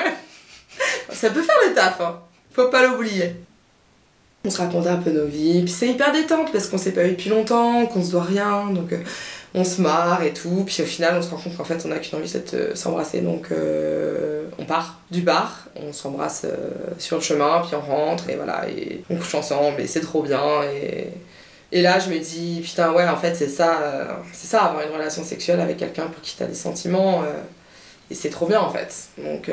(laughs) Ça peut faire le taf, hein. Faut pas l'oublier. On se raconte un peu nos vies, puis c'est hyper détente parce qu'on s'est pas vu depuis longtemps, qu'on se doit rien, donc euh, on se marre et tout. Puis au final, on se rend compte qu'en fait, on a qu'une envie, c'est de euh, s'embrasser, donc euh, on part du bar, on s'embrasse euh, sur le chemin, puis on rentre et voilà, et on couche ensemble et c'est trop bien. Et, et là, je me dis, putain, ouais, en fait, c'est ça, c'est ça, avoir une relation sexuelle avec quelqu'un pour qui t'as des sentiments. et c'est trop bien en fait. Donc,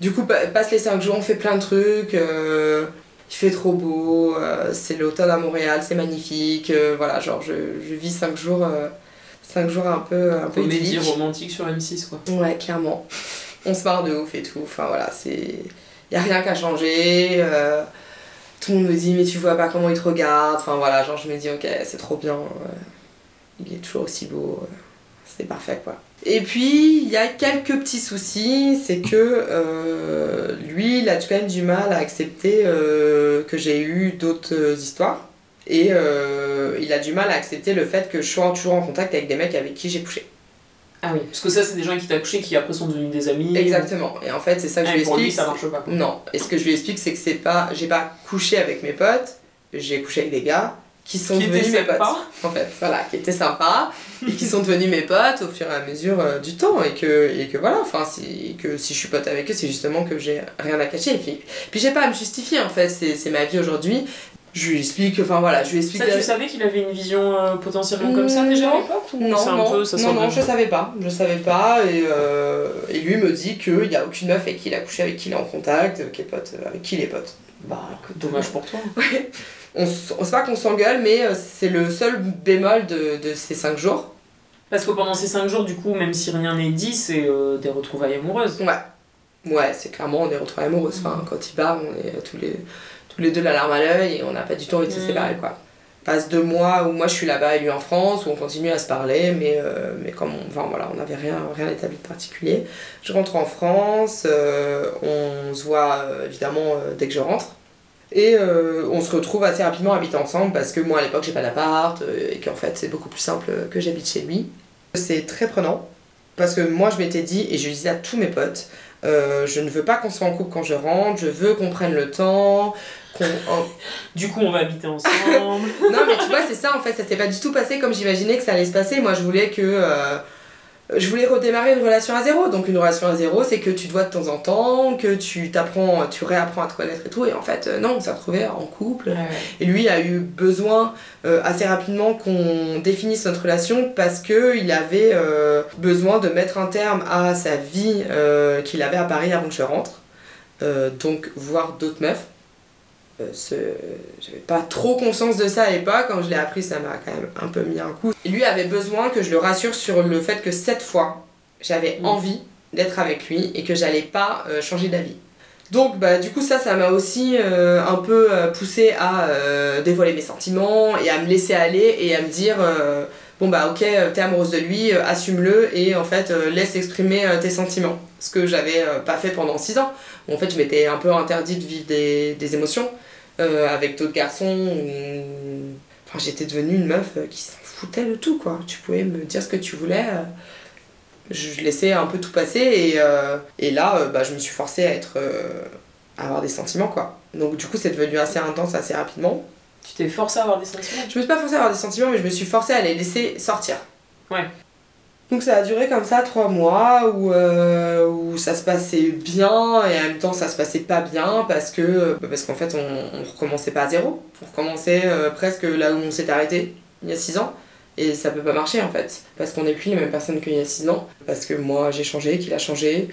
du coup, pa- passe les 5 jours, on fait plein de trucs. il fait trop beau, c'est l'automne à Montréal, c'est magnifique. voilà, genre, je, je vis 5 jours, 5 jours un peu, un peu Comédie idylliques. romantique sur M6 quoi. Ouais, clairement. On se marre de ouf et tout. Enfin voilà, c'est. Y a rien qu'à changer. euh, Tout le monde me dit, mais tu vois pas comment il te regarde. Enfin voilà, genre je me dis, ok, c'est trop bien. euh, Il est toujours aussi beau. euh, C'est parfait quoi. Et puis, il y a quelques petits soucis. C'est que lui, il a quand même du mal à accepter que j'ai eu d'autres histoires. Et euh, il a du mal à accepter le fait que je sois toujours en contact avec des mecs avec qui j'ai couché. Ah oui, parce que ça, c'est des gens qui t'a couché qui après sont devenus des amis. Exactement. Et en fait, c'est ça que Ah, je lui pour lui, explique. ça marche pas. quoi. Non. Et ce que je lui explique, c'est que c'est pas. J'ai pas couché avec mes potes, j'ai couché avec des gars qui sont Qui devenus mes potes. En fait, voilà, qui étaient sympas et qui sont devenus mes potes au fur et à mesure euh, du temps. Et que, et que voilà, enfin, si, que si je suis pote avec eux, c'est justement que j'ai rien à cacher. Et puis, puis j'ai pas à me justifier en fait, c'est ma vie aujourd'hui. Je lui explique, enfin voilà, je lui explique. Ça, tu savais qu'il avait une vision euh, potentiellement comme ça déjà à Non. l'époque ou Non, un non, peu, ça non, sort non, de- je savais pas. Je savais pas. Et, euh, et lui me dit qu'il n'y a aucune meuf avec qui il a couché, avec qui il est en contact, euh, qui est pote, euh, avec qui il est pote. Bah écoute, Dommage pour toi. (laughs) Ouais. On, s- c'est pas qu'on s'engueule, mais euh, c'est le seul bémol de, de ces 5 jours. Parce que pendant ces 5 jours, du coup, même si rien n'est dit, c'est euh, des retrouvailles amoureuses. Ouais. Ouais, c'est clairement, on est retrouvés amoureux. Enfin, quand il part, on est tous les, tous les deux la larme à l'œil et on n'a pas du tout envie de se Mm. séparer, quoi. Passe deux mois où moi je suis là-bas et lui en France, où on continue à se parler, mais, euh, mais comme on, enfin, voilà, on n'avait rien, rien établi de particulier. Je rentre en France, euh, on se voit euh, évidemment dès que je rentre. Et euh, on se retrouve assez rapidement à habiter ensemble parce que moi à l'époque j'ai pas d'appart et qu'en fait c'est beaucoup plus simple que j'habite chez lui. C'est très prenant parce que moi je m'étais dit et je disais à tous mes potes, euh, je ne veux pas qu'on soit en couple quand je rentre, je veux qu'on prenne le temps, (laughs) Du coup, on va habiter ensemble. (laughs) non mais tu vois c'est ça en fait, ça s'est pas du tout passé comme j'imaginais que ça allait se passer. Moi je voulais que... euh, je voulais redémarrer une relation à zéro. Donc une relation à zéro, c'est que tu te vois de temps en temps, que tu t'apprends, tu réapprends à te connaître et tout. Et en fait, euh, non, on s'est retrouvés en couple. Et lui a eu besoin euh, assez rapidement qu'on définisse notre relation parce que il avait euh, besoin de mettre un terme à sa vie qu'il avait à Paris avant que je rentre. Donc voir d'autres meufs. Euh, ce- J'avais pas trop conscience de ça à l'époque. Quand je l'ai appris, ça m'a quand même un peu mis un coup. Et lui avait besoin que je le rassure sur le fait que cette fois, j'avais envie d'être avec lui et que j'allais pas euh, changer d'avis. Donc bah du coup ça ça m'a aussi euh, un peu poussé à dévoiler mes sentiments et à me laisser aller et à me dire bon bah ok euh, t'es amoureuse de lui euh, assume-le et en fait euh, laisse exprimer tes sentiments. Ce que j'avais pas fait pendant 6 ans. En fait je m'étais un peu interdit de vivre des, des émotions avec d'autres garçons enfin j'étais devenue une meuf qui s'en foutait de tout quoi. Tu pouvais me dire ce que tu voulais je laissais un peu tout passer et, et là bah, je me suis forcée à être à avoir des sentiments quoi. Donc du coup c'est devenu assez intense assez rapidement Tu t'es forcé à avoir des sentiments. Je me suis pas forcée à avoir des sentiments mais je me suis forcée à les laisser sortir. Ouais. donc ça a duré comme ça trois mois où, euh, où ça se passait bien et en même temps ça se passait pas bien parce que parce qu'en fait on, on recommençait pas à zéro. On recommençait euh, presque là où on s'est arrêté il y a six ans et ça peut pas marcher en fait. Parce qu'on n'est plus les mêmes personnes qu'il y a six ans parce que moi j'ai changé qu'il a changé.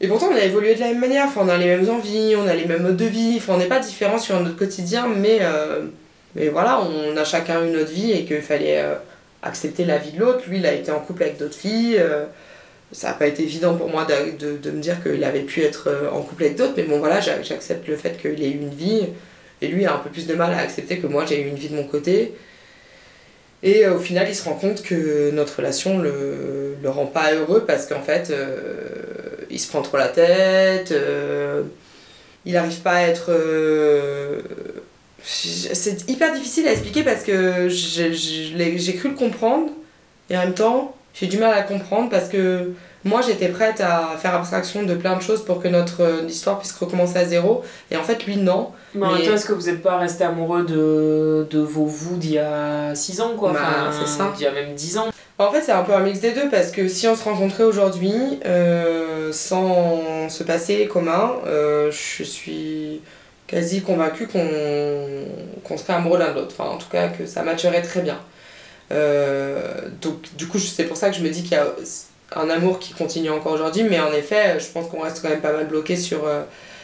Et pourtant on a évolué de la même manière enfin on a les mêmes envies on a les mêmes modes de vie enfin on n'est pas différents sur notre quotidien mais euh, mais voilà on a chacun une autre vie et qu'il fallait euh, accepter la vie de l'autre. Lui, il a été en couple avec d'autres filles. euh, ça n'a pas été évident pour moi de, de, me dire qu'il avait pu être euh, en couple avec d'autres, mais bon, voilà, j'a- j'accepte le fait qu'il ait eu une vie. Et lui a un peu plus de mal à accepter que moi, j'ai eu une vie de mon côté. Et au final, il se rend compte que notre relation le, le rend pas heureux parce qu'en fait, il se prend trop la tête. il n'arrive pas à être. C'est hyper difficile à expliquer parce que j'ai cru le comprendre et en même temps j'ai du mal à comprendre parce que moi j'étais prête à faire abstraction de plein de choses pour que notre euh, histoire puisse recommencer à zéro et en fait lui non Mais en même Mais- temps, est-ce que vous n'êtes pas resté amoureux de, de vos vous d'il y a 6 ans, quoi? Bah, Enfin, c'est ça. D'il y a même 10 ans. En fait, c'est un peu un mix des deux parce que si on se rencontrait aujourd'hui, euh, sans se passer commun, euh, je suis quasi convaincue qu'on qu'on serait amoureux l'un de l'autre. Enfin, en tout cas, que ça matcherait très bien. Euh, donc, du coup, c'est pour ça que je me dis qu'il y a un amour qui continue encore aujourd'hui, mais en effet, je pense qu'on reste quand même pas mal bloqué sur euh,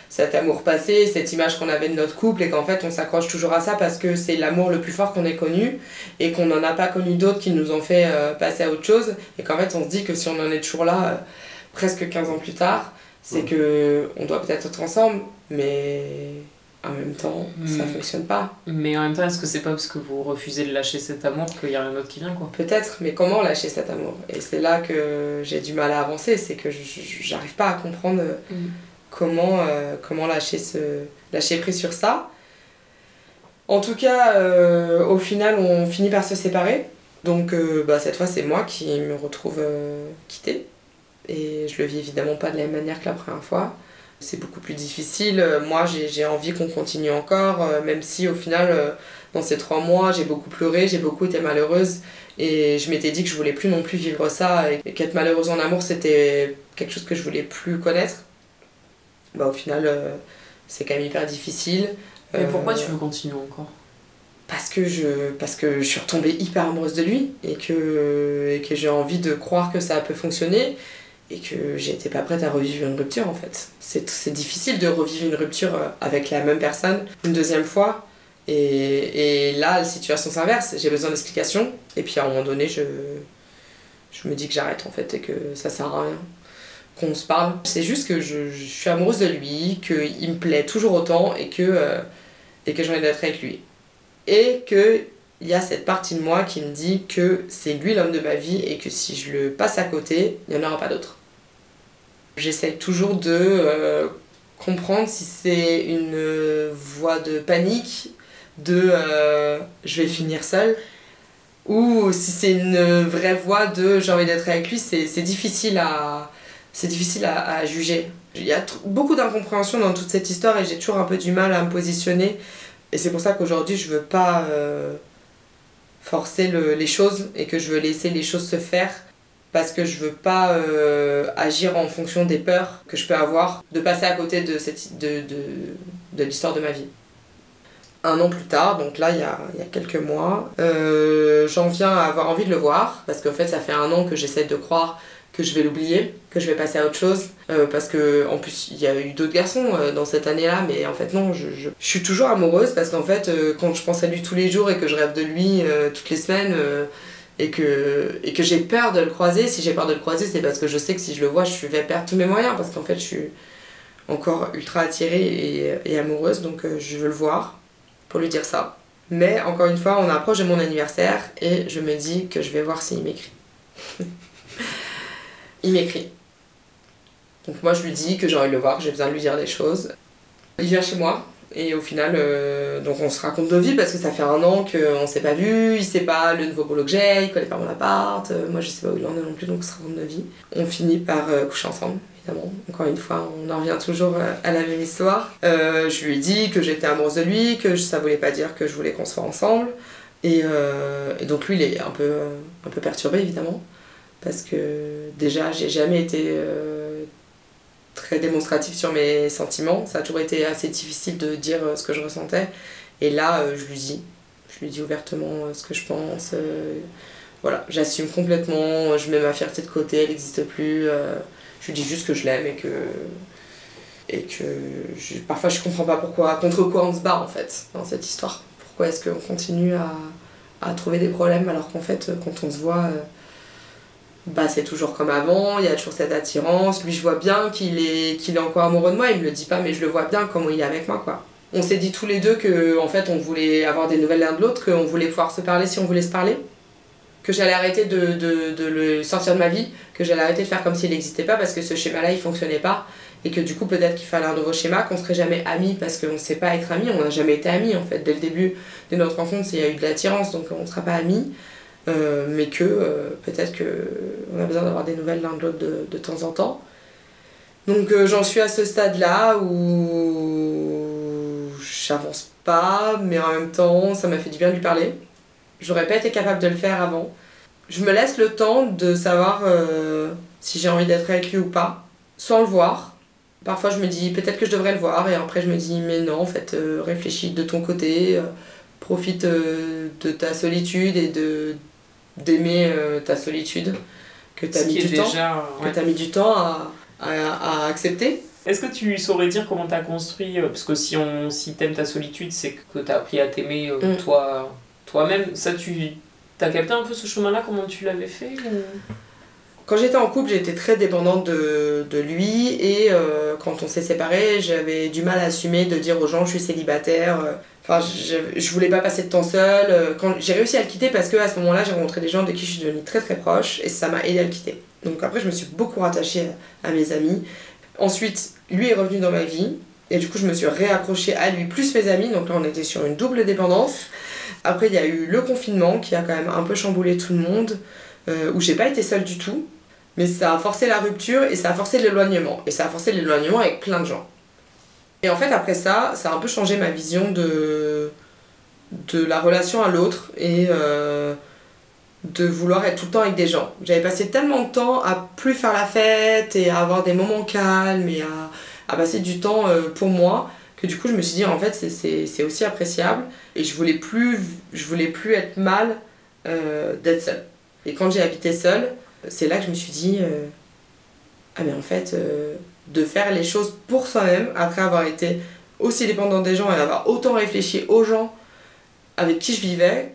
cet amour passé, cette image qu'on avait de notre couple, et qu'en fait, on s'accroche toujours à ça parce que c'est l'amour le plus fort qu'on ait connu et qu'on n'en a pas connu d'autres qui nous ont fait euh, passer à autre chose et qu'en fait on se dit que si on en est toujours là presque 15 ans plus tard c'est que on doit peut-être être ensemble mais en même temps ça Mm. fonctionne pas. Mais en même temps, est-ce que c'est pas parce que vous refusez de lâcher cet amour qu'il y a rien d'autre qui vient, quoi peut-être mais comment lâcher cet amour? Et c'est là que j'ai du mal à avancer c'est que j'arrive pas à comprendre Mm. comment, euh, comment lâcher, ce, lâcher prise sur ça. En tout cas euh, au final on finit par se séparer. Donc euh, bah, cette fois c'est moi qui me retrouve quittée. Et je le vis évidemment pas de la même manière que la première fois c'est beaucoup plus difficile. Euh, moi j'ai envie qu'on continue encore euh, même si au final euh, dans ces trois mois j'ai beaucoup pleuré j'ai beaucoup été malheureuse. Et je m'étais dit que je voulais plus non plus vivre ça et qu'être malheureuse en amour c'était quelque chose que je voulais plus connaître. Bah au final c'est quand même hyper difficile. Mais Euh, pourquoi tu veux continuer encore? parce que je, parce que je suis retombée hyper amoureuse de lui et que, et que j'ai envie de croire que ça peut fonctionner et que j'étais pas prête à revivre une rupture en fait. C'est, difficile de revivre une rupture euh, avec la même personne une deuxième fois. Et, et là, la situation s'inverse. J'ai besoin d'explications. Et puis à un moment donné, je, je me dis que j'arrête en fait et que ça sert à rien qu'on se parle. C'est juste que je, suis amoureuse de lui, qu'il me plaît toujours autant et que, euh, que j'ai envie d'être avec lui. Et que il y a cette partie de moi qui me dit que c'est lui l'homme de ma vie et que si je le passe à côté, il n'y en aura pas d'autre. J'essaie toujours de euh, comprendre si c'est une voie de panique, de euh, je vais finir seule, ou si c'est une vraie voie de j'ai envie d'être avec lui, c'est difficile à, difficile à, juger. Il y a beaucoup d'incompréhension dans toute cette histoire et j'ai toujours un peu du mal à me positionner. Et c'est pour ça qu'aujourd'hui je veux pas euh, forcer le, les choses et que je veux laisser les choses se faire parce que je veux pas euh, agir en fonction des peurs que je peux avoir de passer à côté de, cette, de, de, de l'histoire de ma vie. Un an plus tard, donc là il y a, il y a quelques mois, euh, j'en viens à avoir envie de le voir parce qu'en fait ça fait un an que j'essaie de croire que je vais l'oublier, que je vais passer à autre chose. Euh, parce que en plus il y a eu d'autres garçons dans cette année-là, mais en fait non, je, je, suis toujours amoureuse parce qu'en fait quand je pense à lui tous les jours et que je rêve de lui toutes les semaines et que, et que j'ai peur de le croiser, si j'ai peur de le croiser c'est parce que je sais que si je le vois je vais perdre tous mes moyens parce qu'en fait je suis encore ultra attirée et, amoureuse donc euh, je veux le voir pour lui dire ça. Mais encore une fois on approche de mon anniversaire et je me dis que je vais voir s'il m'écrit. (laughs) il m'écrit. Donc moi je lui dis que j'ai envie de le voir, j'ai besoin de lui dire des choses. Il vient chez moi et au final euh, donc on se raconte nos vies parce que ça fait un an qu'on s'est pas vu, il sait pas le nouveau boulot que j'ai, il connaît pas mon appart, euh, moi je sais pas où il en est non plus donc on se raconte nos vies. On finit par euh, coucher ensemble évidemment. Encore une fois on en revient toujours à la même histoire. Je lui ai dit que j'étais amoureuse de lui, que ça voulait pas dire que je voulais qu'on soit ensemble. Et, et, donc lui il est un peu, un peu perturbé évidemment parce que déjà j'ai jamais été très démonstrative sur mes sentiments. Ça a toujours été assez difficile de dire euh, ce que je ressentais. Et là euh, je lui dis je lui dis ouvertement euh, ce que je pense voilà. J'assume complètement je mets ma fierté de côté elle n'existe plus je lui dis juste que je l'aime et que et que je, parfois je comprends pas pourquoi contre quoi on se bat en fait dans cette histoire. Pourquoi est-ce qu'on continue à, à trouver des problèmes alors qu'en fait quand on se voit bah c'est toujours comme avant, il y a toujours cette attirance. Lui, je vois bien qu'il est, est encore amoureux de moi, il me le dit pas, mais je le vois bien comment il est avec moi, quoi. On s'est dit tous les deux que, en fait, on voulait avoir des nouvelles l'un de l'autre, qu'on voulait pouvoir se parler si on voulait se parler, que j'allais arrêter de, de, de, le sortir de ma vie, que j'allais arrêter de faire comme s'il n'existait pas parce que ce schéma-là, il fonctionnait pas, et que du coup, peut-être qu'il fallait un nouveau schéma, qu'on serait jamais amis parce qu'on ne sait pas être amis, on n'a jamais été amis, en fait. Dès le début de notre rencontre, il y a eu de l'attirance, donc on ne sera pas amis. Euh, mais que euh, peut-être qu'on a besoin d'avoir des nouvelles l'un de l'autre de, de, temps en temps. Donc euh, j'en suis à ce stade-là où j'avance pas, mais en même temps ça m'a fait du bien de lui parler. J'aurais pas été capable de le faire avant. Je me laisse le temps de savoir si j'ai envie d'être avec lui ou pas, sans le voir. Parfois je me dis peut-être que je devrais le voir et après je me dis mais non en fait réfléchis de ton côté, profite de ta solitude et de d'aimer euh, ta solitude que tu as mis du déjà, temps ouais. que tu as mis du temps à, à, à accepter. Est-ce que tu saurais dire comment tu as construit euh, parce que si on si t'aimes ta solitude, c'est que tu as appris à t'aimer euh, mm. toi toi-même, ça tu as capté un peu ce chemin-là comment tu l'avais fait ou... Quand j'étais en couple, j'étais très dépendante de, de lui et euh, quand on s'est séparés, j'avais du mal à assumer de dire aux gens je suis célibataire. Enfin, je, je voulais pas passer de temps seule. Quand j'ai réussi à le quitter parce que à ce moment-là, j'ai rencontré des gens de qui je suis devenue très très proche et ça m'a aidé à le quitter. Donc après, je me suis beaucoup rattachée à, à mes amis. Ensuite, lui est revenu dans ma vie et du coup, je me suis réaccrochée à lui plus mes amis. Donc là, on était sur une double dépendance. Après, il y a eu le confinement qui a quand même un peu chamboulé tout le monde, euh, où j'ai pas été seule du tout. Mais ça a forcé la rupture et ça a forcé l'éloignement. Et ça a forcé l'éloignement avec plein de gens. Et en fait, après ça, ça a un peu changé ma vision de, de la relation à l'autre et euh, de vouloir être tout le temps avec des gens. J'avais passé tellement de temps à plus faire la fête et à avoir des moments calmes et à, à passer du temps euh, pour moi que du coup je me suis dit en fait c'est- aussi appréciable et je voulais plus, je voulais plus être mal euh, d'être seule. Et quand j'ai habité seule, c'est là que je me suis dit ah mais en fait euh, de faire les choses pour soi-même après avoir été aussi dépendante des gens et avoir autant réfléchi aux gens avec qui je vivais,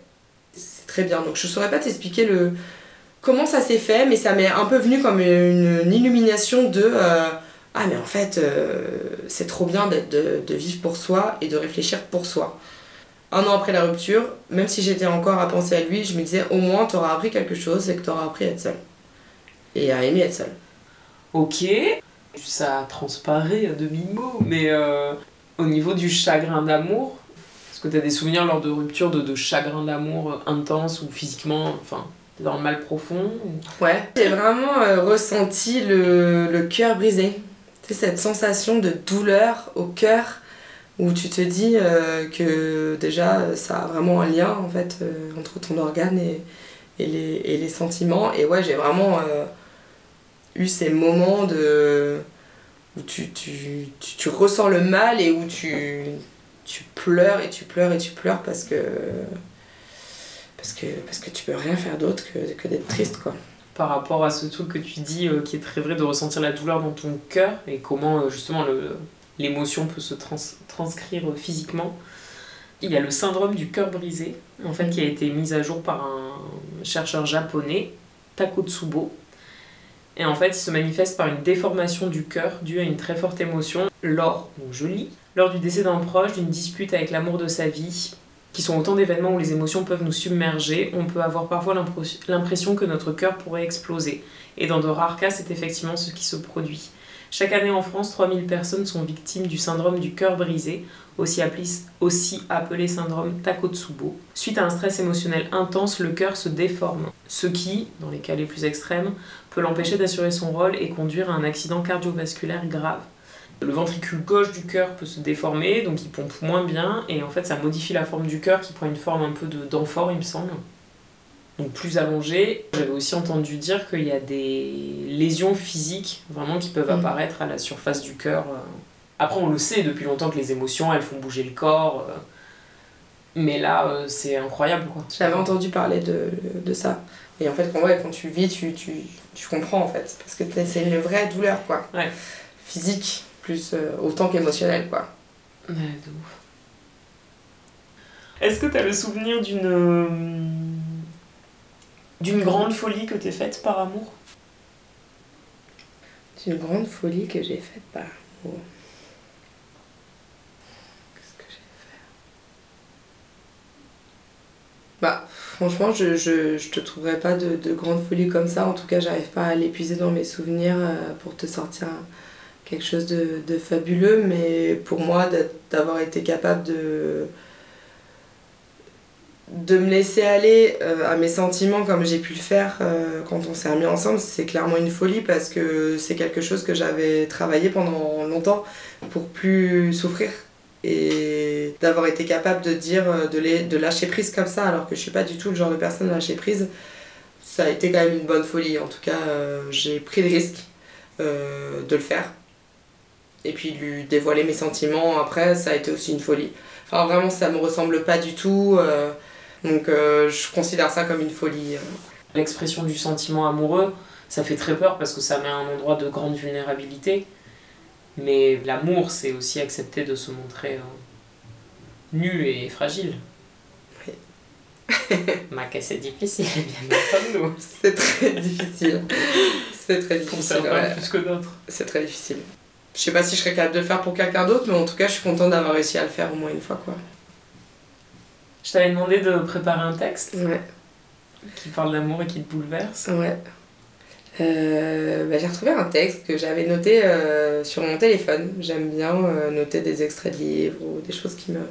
c'est très bien. Donc je saurais pas t'expliquer le comment ça s'est fait, mais ça m'est un peu venu comme une, illumination de euh, ah mais en fait euh, c'est trop bien de, vivre pour soi et de réfléchir pour soi. Un an après la rupture, même si j'étais encore à penser à lui, je me disais au moins t'auras appris quelque chose, c'est que t'auras appris à être seule. Et à aimer être seule. Ok, ça transparaît à demi-mot, mais euh, au niveau du chagrin d'amour, est-ce que tu as des souvenirs lors de rupture de, de chagrin d'amour euh, intense ou physiquement, enfin, dans le mal profond ou- Ouais. J'ai vraiment euh, ressenti le, le cœur brisé. Sais, cette sensation de douleur au cœur où tu te dis que déjà ça a vraiment un lien en fait entre ton organe et, et, les, et les sentiments. Et ouais, j'ai vraiment eu ces moments de où tu, tu, tu, tu ressens le mal et où tu, tu pleures et tu pleures et tu pleures parce que parce que, parce que tu peux rien faire d'autre que, que d'être triste quoi. par rapport à ce truc que tu dis euh, qui est très vrai de ressentir la douleur dans ton cœur et comment euh, justement le- l'émotion peut se trans- transcrire euh, physiquement. Il y a le syndrome du cœur brisé, en fait, qui a été mis à jour par un chercheur japonais, Takotsubo. Et en fait, il se manifeste par une déformation du cœur due à une très forte émotion lors, donc je lis, lors du décès d'un proche, d'une dispute avec l'amour de sa vie, qui sont autant d'événements où les émotions peuvent nous submerger, on peut avoir parfois l'impression que notre cœur pourrait exploser. Et dans de rares cas, c'est effectivement ce qui se produit. Chaque année en France, 3000 personnes sont victimes du syndrome du cœur brisé, aussi appelé syndrome Takotsubo. Suite à un stress émotionnel intense, le cœur se déforme, ce qui, dans les cas les plus extrêmes, peut l'empêcher d'assurer son rôle et conduire à un accident cardiovasculaire grave. Le ventricule gauche du cœur peut se déformer, donc il pompe moins bien, et en fait ça modifie la forme du cœur qui prend une forme un peu d'amphore, il me semble. Donc plus allongée. J'avais aussi entendu dire qu'il y a des lésions physiques vraiment qui peuvent Mhm. apparaître à la surface du cœur. euh. Après on le sait depuis longtemps que les émotions elles font bouger le corps, euh. mais là euh, c'est incroyable quoi. J'avais entendu parler de, de ça. Et en fait, quand, ouais, quand tu vis, tu, tu, tu comprends en fait. Parce que c'est une vraie douleur, quoi. Ouais. Physique, plus euh, autant qu'émotionnelle, quoi. Ouais, de ouf. Est-ce que tu as le souvenir d'une euh, d'une grande folie que t'es faite par amour? C'est une grande folie que j'ai faite par amour. Qu'est-ce que j'ai fait? Bah, franchement, je, je, te trouverai pas de, de grande folie comme ça. En tout cas, j'arrive pas à l'épuiser dans mes souvenirs euh, pour te sortir quelque chose de, fabuleux. Mais pour moi, d'avoir été capable de de me laisser aller euh, à mes sentiments comme j'ai pu le faire euh, quand on s'est remis ensemble, c'est clairement une folie parce que c'est quelque chose que j'avais travaillé pendant longtemps pour plus souffrir et d'avoir été capable de dire euh, de, lâcher prise comme ça alors que je suis pas du tout le genre de personne à lâcher prise ça a été quand même une bonne folie en tout cas euh, j'ai pris le risque euh, de le faire et puis lui dévoiler mes sentiments après ça a été aussi une folie enfin vraiment ça me ressemble pas du tout donc je considère ça comme une folie. L'expression du sentiment amoureux, ça fait très peur parce que ça met un endroit de grande vulnérabilité. Mais l'amour, c'est aussi accepter de se montrer euh, nu et fragile. Oui. Ma que c'est difficile, bien (laughs) entendu. C'est très difficile. C'est très Pour difficile. certains ouais. plus que d'autres. C'est très difficile. Je sais pas si je serais capable de le faire pour quelqu'un d'autre, mais en tout cas, je suis contente d'avoir réussi à le faire au moins une fois. quoi. Je t'avais demandé de préparer un texte Ouais, qui parle d'amour et qui te bouleverse. ouais. Euh, bah, j'ai retrouvé un texte que j'avais noté euh, sur mon téléphone. J'aime bien euh, noter des extraits de livres ou des choses qui me,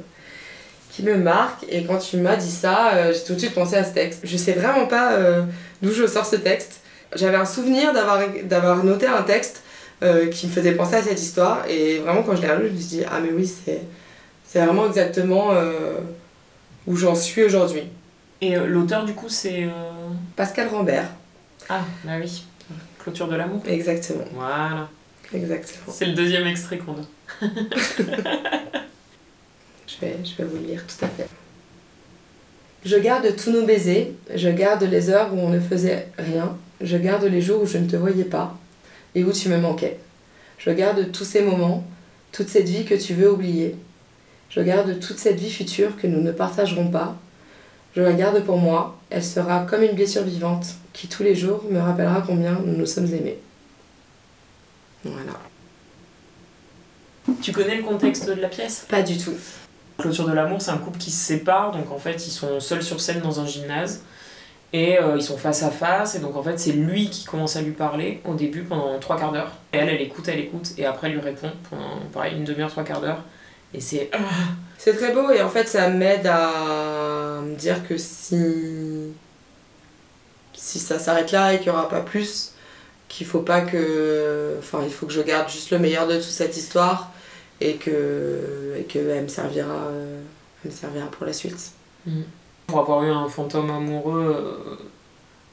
qui me marquent. Et quand tu m'as dit ça, j'ai tout de suite pensé à ce texte. Je sais vraiment pas d'où je sors ce texte. J'avais un souvenir d'avoir, noté un texte qui me faisait penser à cette histoire. Et vraiment, quand je l'ai relu, je me suis dit, ah mais oui, c'est, vraiment exactement où j'en suis aujourd'hui. Et l'auteur, du coup, c'est. Pascal Rambert. Ah, bah oui. Clôture de l'amour. Exactement, Voilà. exactement. C'est le deuxième extrait qu'on a. (laughs) Je vais, je vais vous le lire tout à fait. Je garde tous nos baisers, je garde les heures où on ne faisait rien, je garde les jours où je ne te voyais pas et où tu me manquais. Je garde tous ces moments, toute cette vie que tu veux oublier. Je garde toute cette vie future que nous ne partagerons pas. Je la garde pour moi, elle sera comme une blessure vivante qui tous les jours me rappellera combien nous nous sommes aimés. Voilà. Tu connais le contexte de la pièce? Pas du tout. Clôture de l'amour, c'est un couple qui se sépare, donc en fait ils sont seuls sur scène dans un gymnase et euh, ils sont face à face et donc en fait c'est lui qui commence à lui parler au début pendant trois quarts d'heure. Et elle, elle écoute, elle écoute et après elle lui répond pendant pareil une demi-heure, trois quarts d'heure et c'est ah. C'est très beau et en fait ça m'aide à me dire que si si ça s'arrête là et qu'il n'y aura pas plus, qu'il faut pas que enfin il faut que je garde juste le meilleur de toute cette histoire et que et que elle me servira euh, elle me servira pour la suite. Mm. Pour avoir eu un fantôme amoureux euh,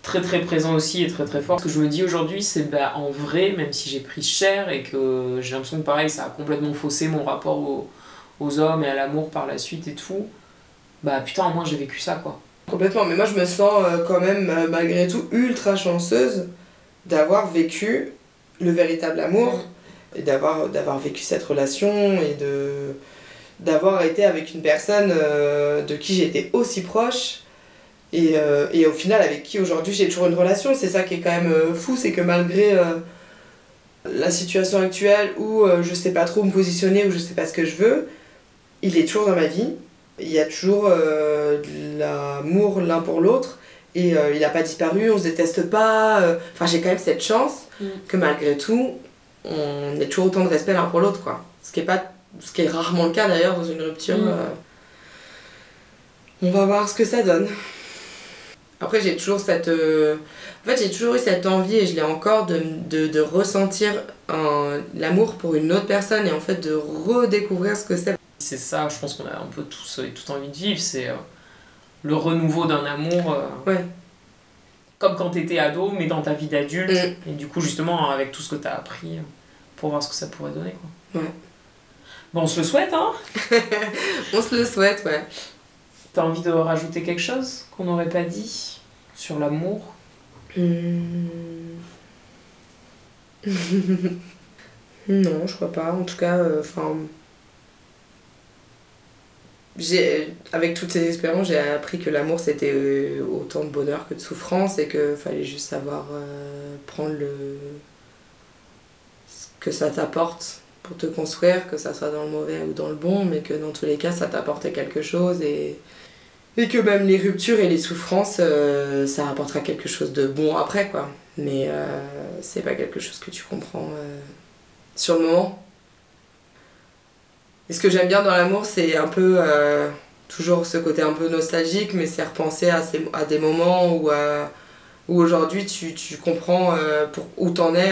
très très présent aussi et très très fort. Ce que je me dis aujourd'hui, c'est bah, en vrai, même si j'ai pris cher et que j'ai l'impression que pareil, ça a complètement faussé mon rapport aux, aux hommes et à l'amour par la suite et tout, bah putain, au moins j'ai vécu ça quoi. Complètement, mais moi je me sens euh, quand même euh, malgré tout ultra chanceuse d'avoir vécu le véritable amour et d'avoir d'avoir vécu cette relation et de d'avoir été avec une personne euh, de qui j'étais aussi proche et, et, au final avec qui aujourd'hui j'ai toujours une relation. C'est ça qui est quand même fou, c'est que malgré la situation actuelle où je sais pas trop me positionner, où je sais pas ce que je veux, il est toujours dans ma vie. Il y a toujours l'amour l'un pour l'autre et il n'a pas disparu, on se déteste pas. Enfin, j'ai quand même cette chance mm. que malgré tout, on ait toujours autant de respect l'un pour l'autre, quoi. Ce qui est pas ce qui est rarement le cas d'ailleurs dans une rupture. Mm. Euh, on va voir ce que ça donne. Après, j'ai toujours cette. Euh, en fait, j'ai toujours eu cette envie, et je l'ai encore, de, de, de ressentir l'amour pour une autre personne et en fait de redécouvrir ce que c'est. C'est ça, je pense qu'on a un peu tous et tout envie de vivre, c'est euh, le renouveau d'un amour. ouais. Comme quand t'étais ado, mais dans ta vie d'adulte. Mm. Et du coup, justement, avec tout ce que t'as appris, pour voir ce que ça pourrait donner. Quoi. Ouais. Bon, on se le souhaite, hein (laughs) On se le souhaite, ouais. T'as envie de rajouter quelque chose qu'on n'aurait pas dit sur l'amour? Hmm. (laughs) Non, je crois pas. En tout cas, euh, enfin. Avec toutes ces expériences, j'ai appris que l'amour c'était euh, autant de bonheur que de souffrance et que fallait juste savoir euh, prendre le ce que ça t'apporte pour te construire, que ça soit dans le mauvais ou dans le bon, mais que dans tous les cas, ça t'apportait quelque chose et, et que même les ruptures et les souffrances, euh, ça apportera quelque chose de bon après, quoi. Mais euh, c'est pas quelque chose que tu comprends euh, sur le moment. Et ce que j'aime bien dans l'amour, c'est un peu toujours ce côté un peu nostalgique, mais c'est repenser à, ces, à des moments où, où aujourd'hui tu, tu comprends pour, où t'en es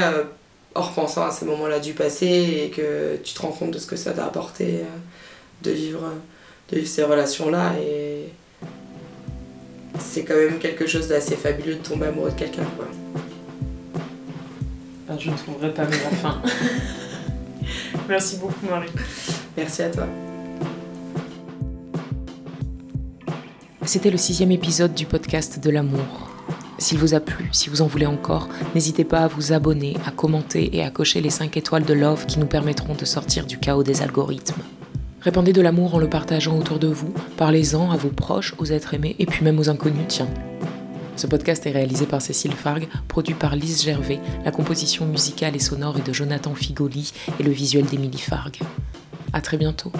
en repensant à ces moments-là du passé et que tu te rends compte de ce que ça t'a apporté euh, de vivre, de vivre ces relations-là. Et c'est quand même quelque chose d'assez fabuleux de tomber amoureux de quelqu'un. Ah, je ne trouverai pas la (laughs) fin. Merci beaucoup Marie. Merci à toi. C'était le sixième épisode du podcast de l'amour. S'il vous a plu, si vous en voulez encore, n'hésitez pas à vous abonner, à commenter et à cocher les 5 étoiles de love qui nous permettront de sortir du chaos des algorithmes. Répandez de l'amour en le partageant autour de vous, parlez-en à vos proches, aux êtres aimés et puis même aux inconnus, tiens. Ce podcast est réalisé par Cécile Fargue, produit par Lise Gervais, la composition musicale et sonore est de Jonathan Figoli et le visuel d'Émilie Fargue. À très bientôt.